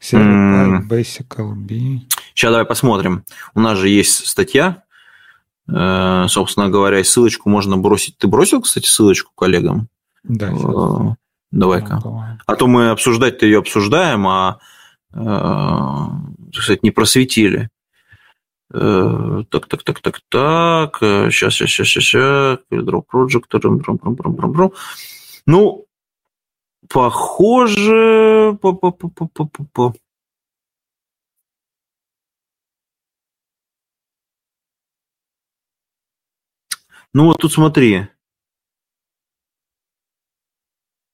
Server Basic LB.
Сейчас давай посмотрим. У нас же есть статья, э, собственно говоря, ссылочку можно бросить. Ты бросил, кстати, ссылочку коллегам?
Да.
Э, давай-ка. А то мы обсуждать-то ее обсуждаем, а, э, не просветили. Так, так, так, так, так. Сейчас, сейчас, сейчас, сейчас, сейчас. Drop Project. Ну, похоже... Ну вот тут смотри.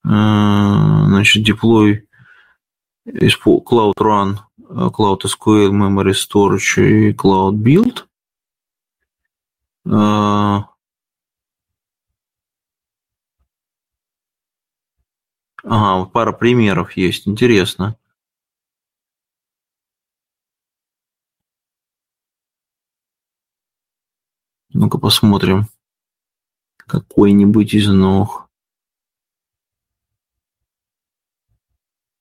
Значит, deploy Cloud Run, Cloud SQL, Memory Storage и Cloud Build. Ага, вот пара примеров есть. Интересно. Ну-ка посмотрим. Какой-нибудь из ног.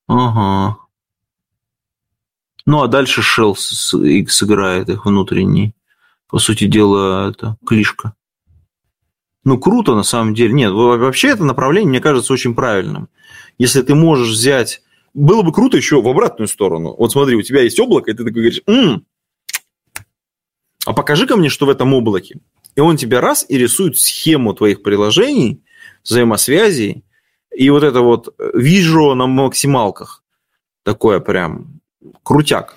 Ага. Ну, а дальше Shell сыграет их внутренний. По сути дела, это клишка. Ну, круто на самом деле. Нет, вообще это направление, мне кажется, очень правильным. Если ты можешь взять... Было бы круто еще в обратную сторону. Вот смотри, у тебя есть облако, и ты такой говоришь, М, а покажи-ка мне, что в этом облаке. И он тебе раз и рисует схему твоих приложений, взаимосвязей, и вот это вот вижу на максималках. Такое прям крутяк.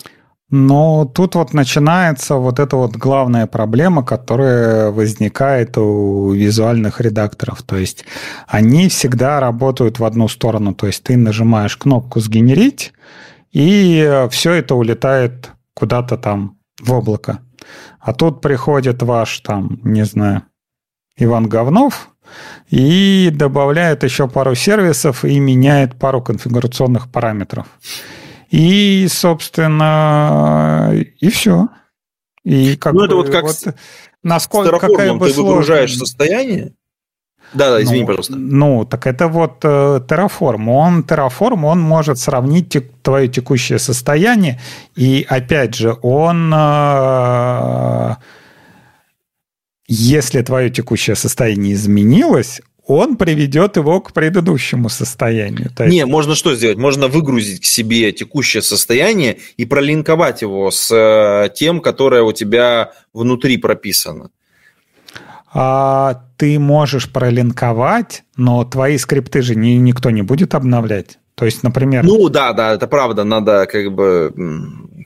Но тут вот начинается вот эта вот главная проблема, которая возникает у визуальных редакторов. То есть они всегда работают в одну сторону. То есть ты нажимаешь кнопку «Сгенерить», и все это улетает куда-то там в облако. А тут приходит ваш там, не знаю, Иван Говнов и добавляет еще пару сервисов и меняет пару конфигурационных параметров. И, собственно, и все.
И как ну, бы, это вот как вот, насколько, с какая бы ты выгружаешь состояние, да, да, извини,
ну,
пожалуйста.
Ну, так это вот э, Terraform. Он, Terraform, он может сравнить тек, твое текущее состояние, и, опять же, он... Э, если твое текущее состояние изменилось, он приведет его к предыдущему состоянию.
То есть... Не, можно что сделать? Можно выгрузить к себе текущее состояние и пролинковать его с э, тем, которое у тебя внутри прописано.
А, ты можешь пролинковать, но твои скрипты же ни, никто не будет обновлять. То есть, например...
Ну да, да, это правда, надо как бы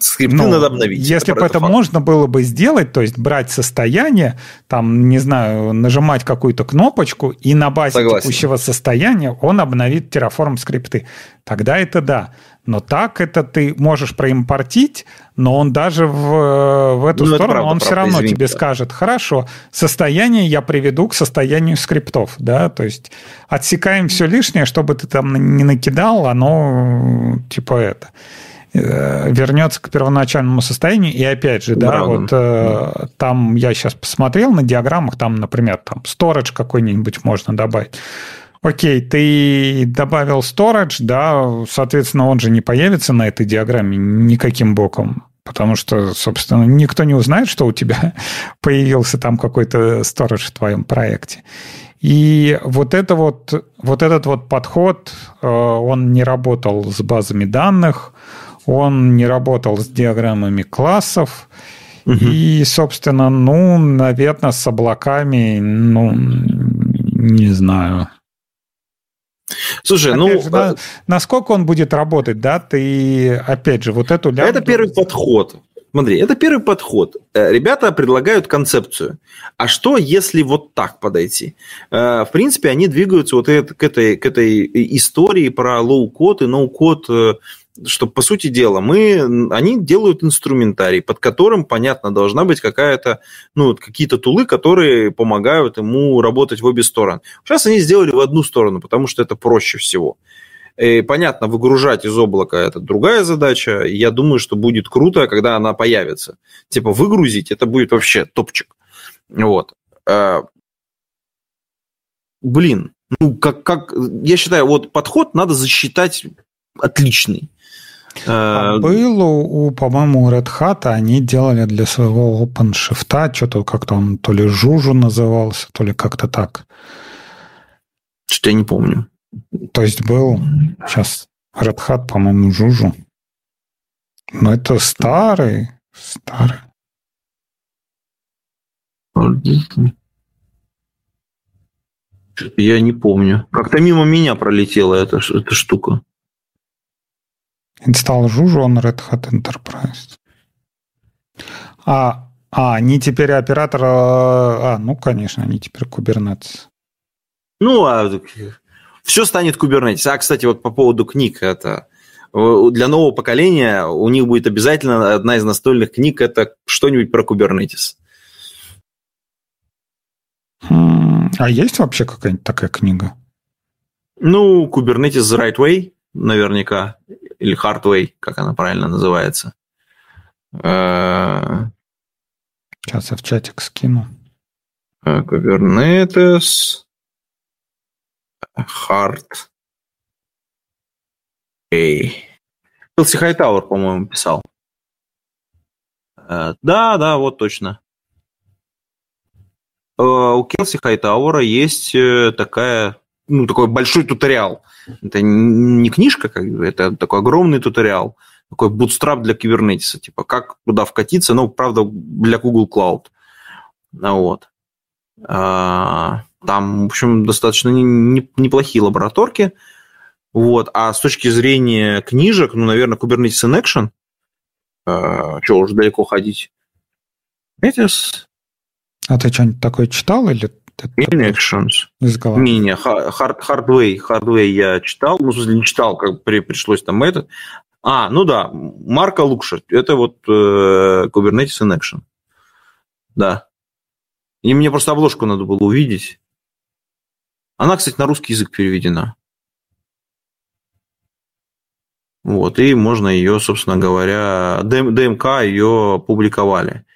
скрипты ну, надо обновить.
Если бы это, это можно было бы сделать, то есть брать состояние, там, не знаю, нажимать какую-то кнопочку, и на базе Согласен. текущего состояния он обновит Terraform скрипты. Тогда это да. Но так это ты можешь проимпортить, но он даже в, в эту ну, сторону, правда, он правда, все равно извините. тебе скажет, хорошо, состояние я приведу к состоянию скриптов, да, то есть отсекаем все лишнее, чтобы ты там не накидал, оно типа это э, вернется к первоначальному состоянию. И опять же, да, Правда. вот э, там я сейчас посмотрел на диаграммах, там, например, там storage какой-нибудь можно добавить. Окей, ты добавил storage, да, соответственно, он же не появится на этой диаграмме никаким боком, потому что, собственно, никто не узнает, что у тебя (laughs) появился там какой-то storage в твоем проекте. И вот, это вот, вот этот вот подход, э, он не работал с базами данных, он не работал с диаграммами классов, угу. и, собственно, ну, наверное, с облаками, ну, не знаю.
Слушай, опять ну...
Же, на, а насколько он будет работать, да, ты, опять же, вот эту
лямбду... Это первый подход. Смотри, это первый подход. Э, ребята предлагают концепцию. А что, если вот так подойти? Э, в принципе, они двигаются вот к этой, к этой истории про low-code и no-code что, по сути дела, мы, они делают инструментарий, под которым, понятно, должна быть какая-то, ну, какие-то тулы, которые помогают ему работать в обе стороны. Сейчас они сделали в одну сторону, потому что это проще всего. И, понятно, выгружать из облака – это другая задача. Я думаю, что будет круто, когда она появится. Типа выгрузить – это будет вообще топчик. Вот. А, блин, ну, как, как, я считаю, вот подход надо засчитать отличный.
А был у, по-моему, Red Hat, они делали для своего OpenShift, что-то как-то он то ли Жужу назывался, то ли как-то так.
Что-то я не помню.
То есть был сейчас Red Hat, по-моему, Жужу. Но это старый, старый.
Я не помню. Как-то мимо меня пролетела эта, эта штука.
Install Juju on Red Hat Enterprise. А, а, они теперь оператор... А, ну, конечно, они теперь Kubernetes.
Ну, а все станет Kubernetes. А, кстати, вот по поводу книг, это для нового поколения у них будет обязательно одна из настольных книг, это что-нибудь про Kubernetes.
А есть вообще какая-нибудь такая книга?
Ну, Kubernetes the Right Way, наверняка или Hardway, как она правильно называется.
Э, Сейчас я в чатик скину.
Э, Kubernetes Hard Эй. Келси Хайтауэр, по-моему, писал. Э, да, да, вот точно. У Келси Хайтауэра есть такая, ну, такой большой туториал это не книжка, как бы, это такой огромный туториал, такой bootstrap для кибернетиса, типа как туда вкатиться, ну, правда, для Google Cloud. Ну, вот. А, там, в общем, достаточно неплохие лабораторки. Вот. А с точки зрения книжек, ну, наверное, Kubernetes in Action, а, что, уже далеко ходить?
Kubernetes. А ты что-нибудь такое читал или
Connections. Не, не, hard, Hardway, Hardway я читал, ну, не читал, как при, пришлось там этот. А, ну да, Марка Лукшер, это вот э, Kubernetes in Action. Да. И мне просто обложку надо было увидеть. Она, кстати, на русский язык переведена. Вот, и можно ее, собственно говоря, ДМК ее публиковали.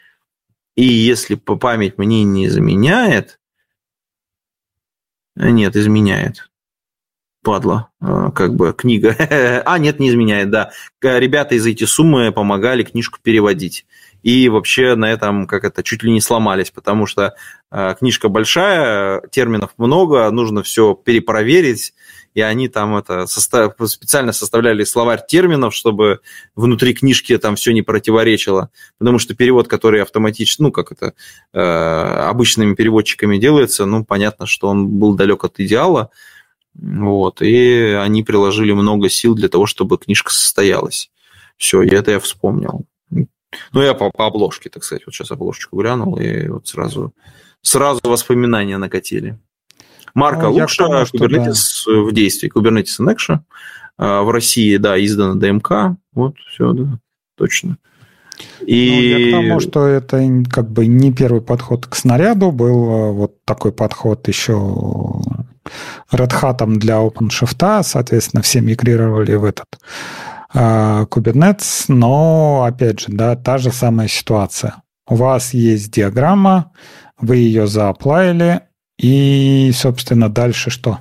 И если по память мне не заменяет, нет, изменяет. Падла, а, как бы книга. (laughs) а, нет, не изменяет, да. Ребята из эти суммы помогали книжку переводить. И вообще на этом, как это, чуть ли не сломались, потому что а, книжка большая, терминов много, нужно все перепроверить, и они там это состав, специально составляли словарь терминов, чтобы внутри книжки там все не противоречило, потому что перевод, который автоматически, ну, как это, э, обычными переводчиками делается, ну, понятно, что он был далек от идеала, вот, и они приложили много сил для того, чтобы книжка состоялась. Все, и это я вспомнил. Ну, я по, по обложке, так сказать, вот сейчас обложечку глянул, и вот сразу, сразу воспоминания накатили. Марка ну, Лукша, Kubernetes да. в действии, Kubernetes in Action. А, в России, да, издана ДМК. Вот, все, да, точно.
И... Ну, я к тому, что это как бы не первый подход к снаряду, был а, вот такой подход еще Red Hat для OpenShift, соответственно, все мигрировали в этот uh, Kubernetes, но, опять же, да, та же самая ситуация. У вас есть диаграмма, вы ее зааплавили, и, собственно, дальше что?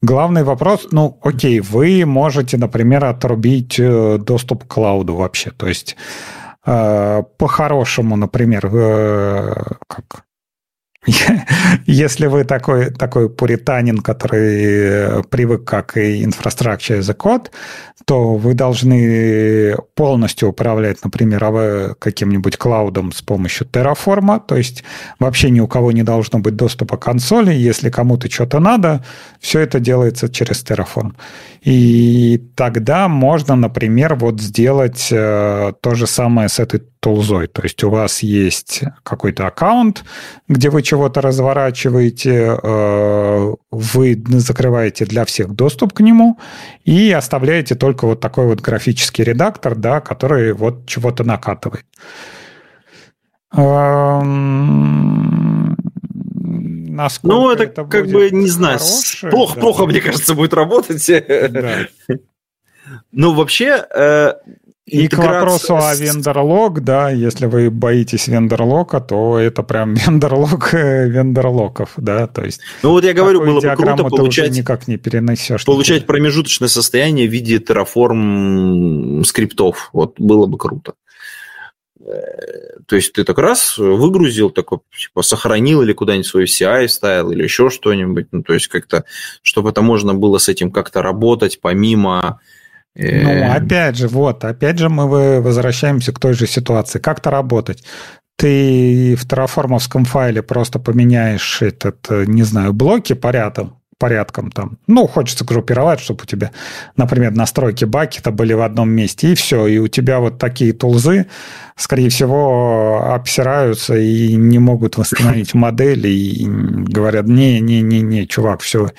Главный вопрос, ну, окей, вы можете, например, отрубить э, доступ к клауду вообще. То есть, э, по-хорошему, например, э, как (laughs) Если вы такой, такой пуританин, который привык как и инфраструктура a code, то вы должны полностью управлять, например, каким-нибудь клаудом с помощью Terraform, то есть вообще ни у кого не должно быть доступа к консоли, если кому-то что-то надо, все это делается через Terraform. И тогда можно, например, вот сделать э, то же самое с этой тулзой. То есть у вас есть какой-то аккаунт, где вы чего-то разворачиваете, э, вы закрываете для всех доступ к нему и оставляете только вот такой вот графический редактор, да, который вот чего-то накатывает.
Эм, насколько ну, это, это как бы, не знаю, хорошее, плохо, да. плохо, мне кажется, будет работать. Да. (laughs) Ну, вообще, э,
и к вопросу о вендорлог, да, если вы боитесь вендорлока, то это прям (laughs) вендорлог э, вендорлоков, да, то есть...
Ну вот я говорю, было бы круто получать...
никак не перенесешь.
Получать никуда. промежуточное состояние в виде Terraform скриптов, вот было бы круто. То есть ты так раз выгрузил, такой, типа, сохранил или куда-нибудь свой CI ставил или еще что-нибудь, ну, то есть как-то, чтобы это можно было с этим как-то работать помимо
ну, э, опять же, вот, опять же мы возвращаемся к той же ситуации. Как-то работать. Ты в терраформовском файле просто поменяешь этот, э, не знаю, блоки порядком, порядком там. Ну, хочется группировать, чтобы у тебя, например, настройки бакета были в одном месте, и все. И у тебя вот такие тулзы, скорее всего, обсираются и не могут восстановить (laughs) модель, и говорят, не-не-не-не, чувак, все,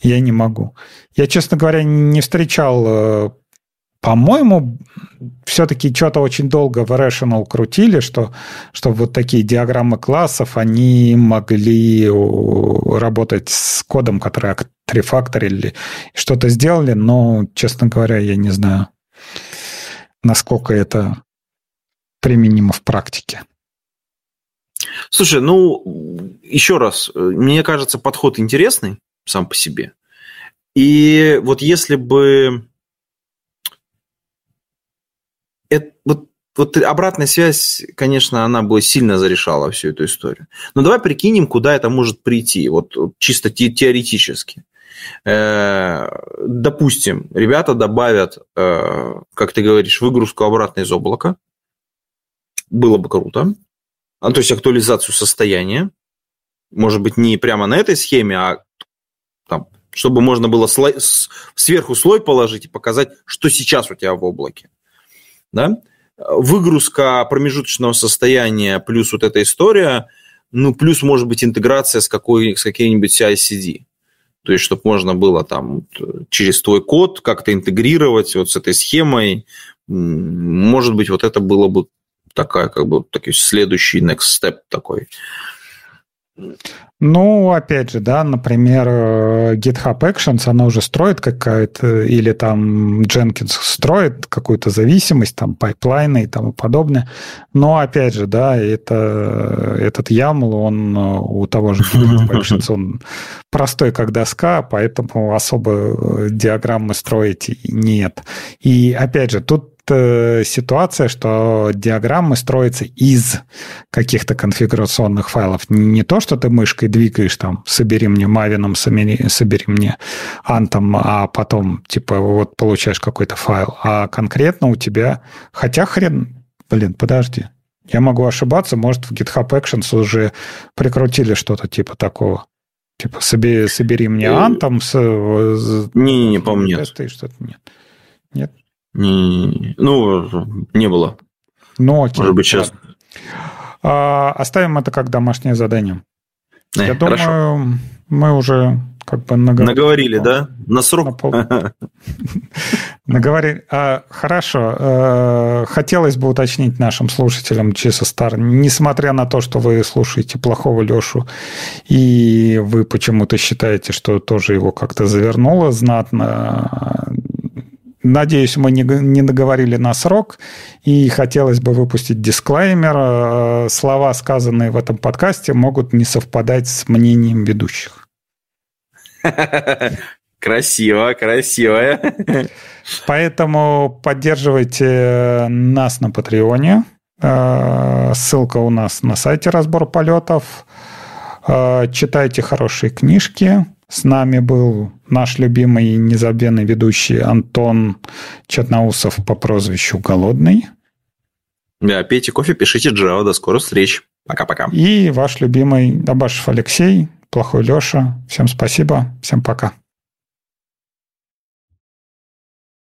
я не могу. Я, честно говоря, не встречал э, по-моему, все-таки что-то очень долго в Rational крутили, что, что вот такие диаграммы классов, они могли работать с кодом, который трифакторили, что-то сделали, но, честно говоря, я не знаю, насколько это применимо в практике.
Слушай, ну, еще раз, мне кажется, подход интересный сам по себе. И вот если бы это, вот, вот обратная связь, конечно, она бы сильно зарешала всю эту историю. Но давай прикинем, куда это может прийти, вот чисто те, теоретически. Э, допустим, ребята добавят, э, как ты говоришь, выгрузку обратно из облака. Было бы круто. А, то есть актуализацию состояния. Может быть, не прямо на этой схеме, а там, чтобы можно было сверху слой положить и показать, что сейчас у тебя в облаке да, выгрузка промежуточного состояния плюс вот эта история, ну, плюс, может быть, интеграция с, какой, с каким-нибудь CI/CD. То есть, чтобы можно было там через твой код как-то интегрировать вот с этой схемой. Может быть, вот это было бы такая, как бы, такой следующий next step такой.
Ну, опять же, да, например, э, GitHub Actions, она уже строит какая-то, или там Jenkins строит какую-то зависимость, там, пайплайны и тому подобное. Но, опять же, да, это, этот YAML, он э, у того же GitHub (laughs) Actions, он простой, как доска, поэтому особо э, диаграммы строить нет. И, опять же, тут ситуация, что диаграммы строятся из каких-то конфигурационных файлов. Не то, что ты мышкой двигаешь там, собери мне мавином, собери, собери мне антом, а потом, типа, вот получаешь какой-то файл. А конкретно у тебя... Хотя хрен... Блин, подожди. Я могу ошибаться, может, в GitHub Actions уже прикрутили что-то типа такого. Типа, собери, собери мне антом с...
Не-не-не, по-моему, нет.
Что-то нет.
Не, ну, не было.
Ну, окей.
Может быть, сейчас.
А, оставим это как домашнее задание. Э, Я хорошо. думаю, мы уже как бы наговорили.
Наговорили, да? На срок? (laughs)
Наговорили. А, хорошо. А, хотелось бы уточнить нашим слушателям чисто стар, несмотря на то, что вы слушаете плохого Лешу, и вы почему-то считаете, что тоже его как-то завернуло знатно, Надеюсь, мы не, не договорили на срок, и хотелось бы выпустить дисклеймер. Э, слова, сказанные в этом подкасте, могут не совпадать с мнением ведущих. (laughs)
Красиво, красиво.
Поэтому поддерживайте нас на Патреоне. Э, ссылка у нас на сайте «Разбор полетов». Э, читайте хорошие книжки. С нами был наш любимый незабвенный ведущий Антон Черноусов по прозвищу Голодный.
Да, пейте кофе, пишите Java. До скорых встреч. Пока-пока.
И ваш любимый Абашев Алексей, плохой Леша. Всем спасибо. Всем пока.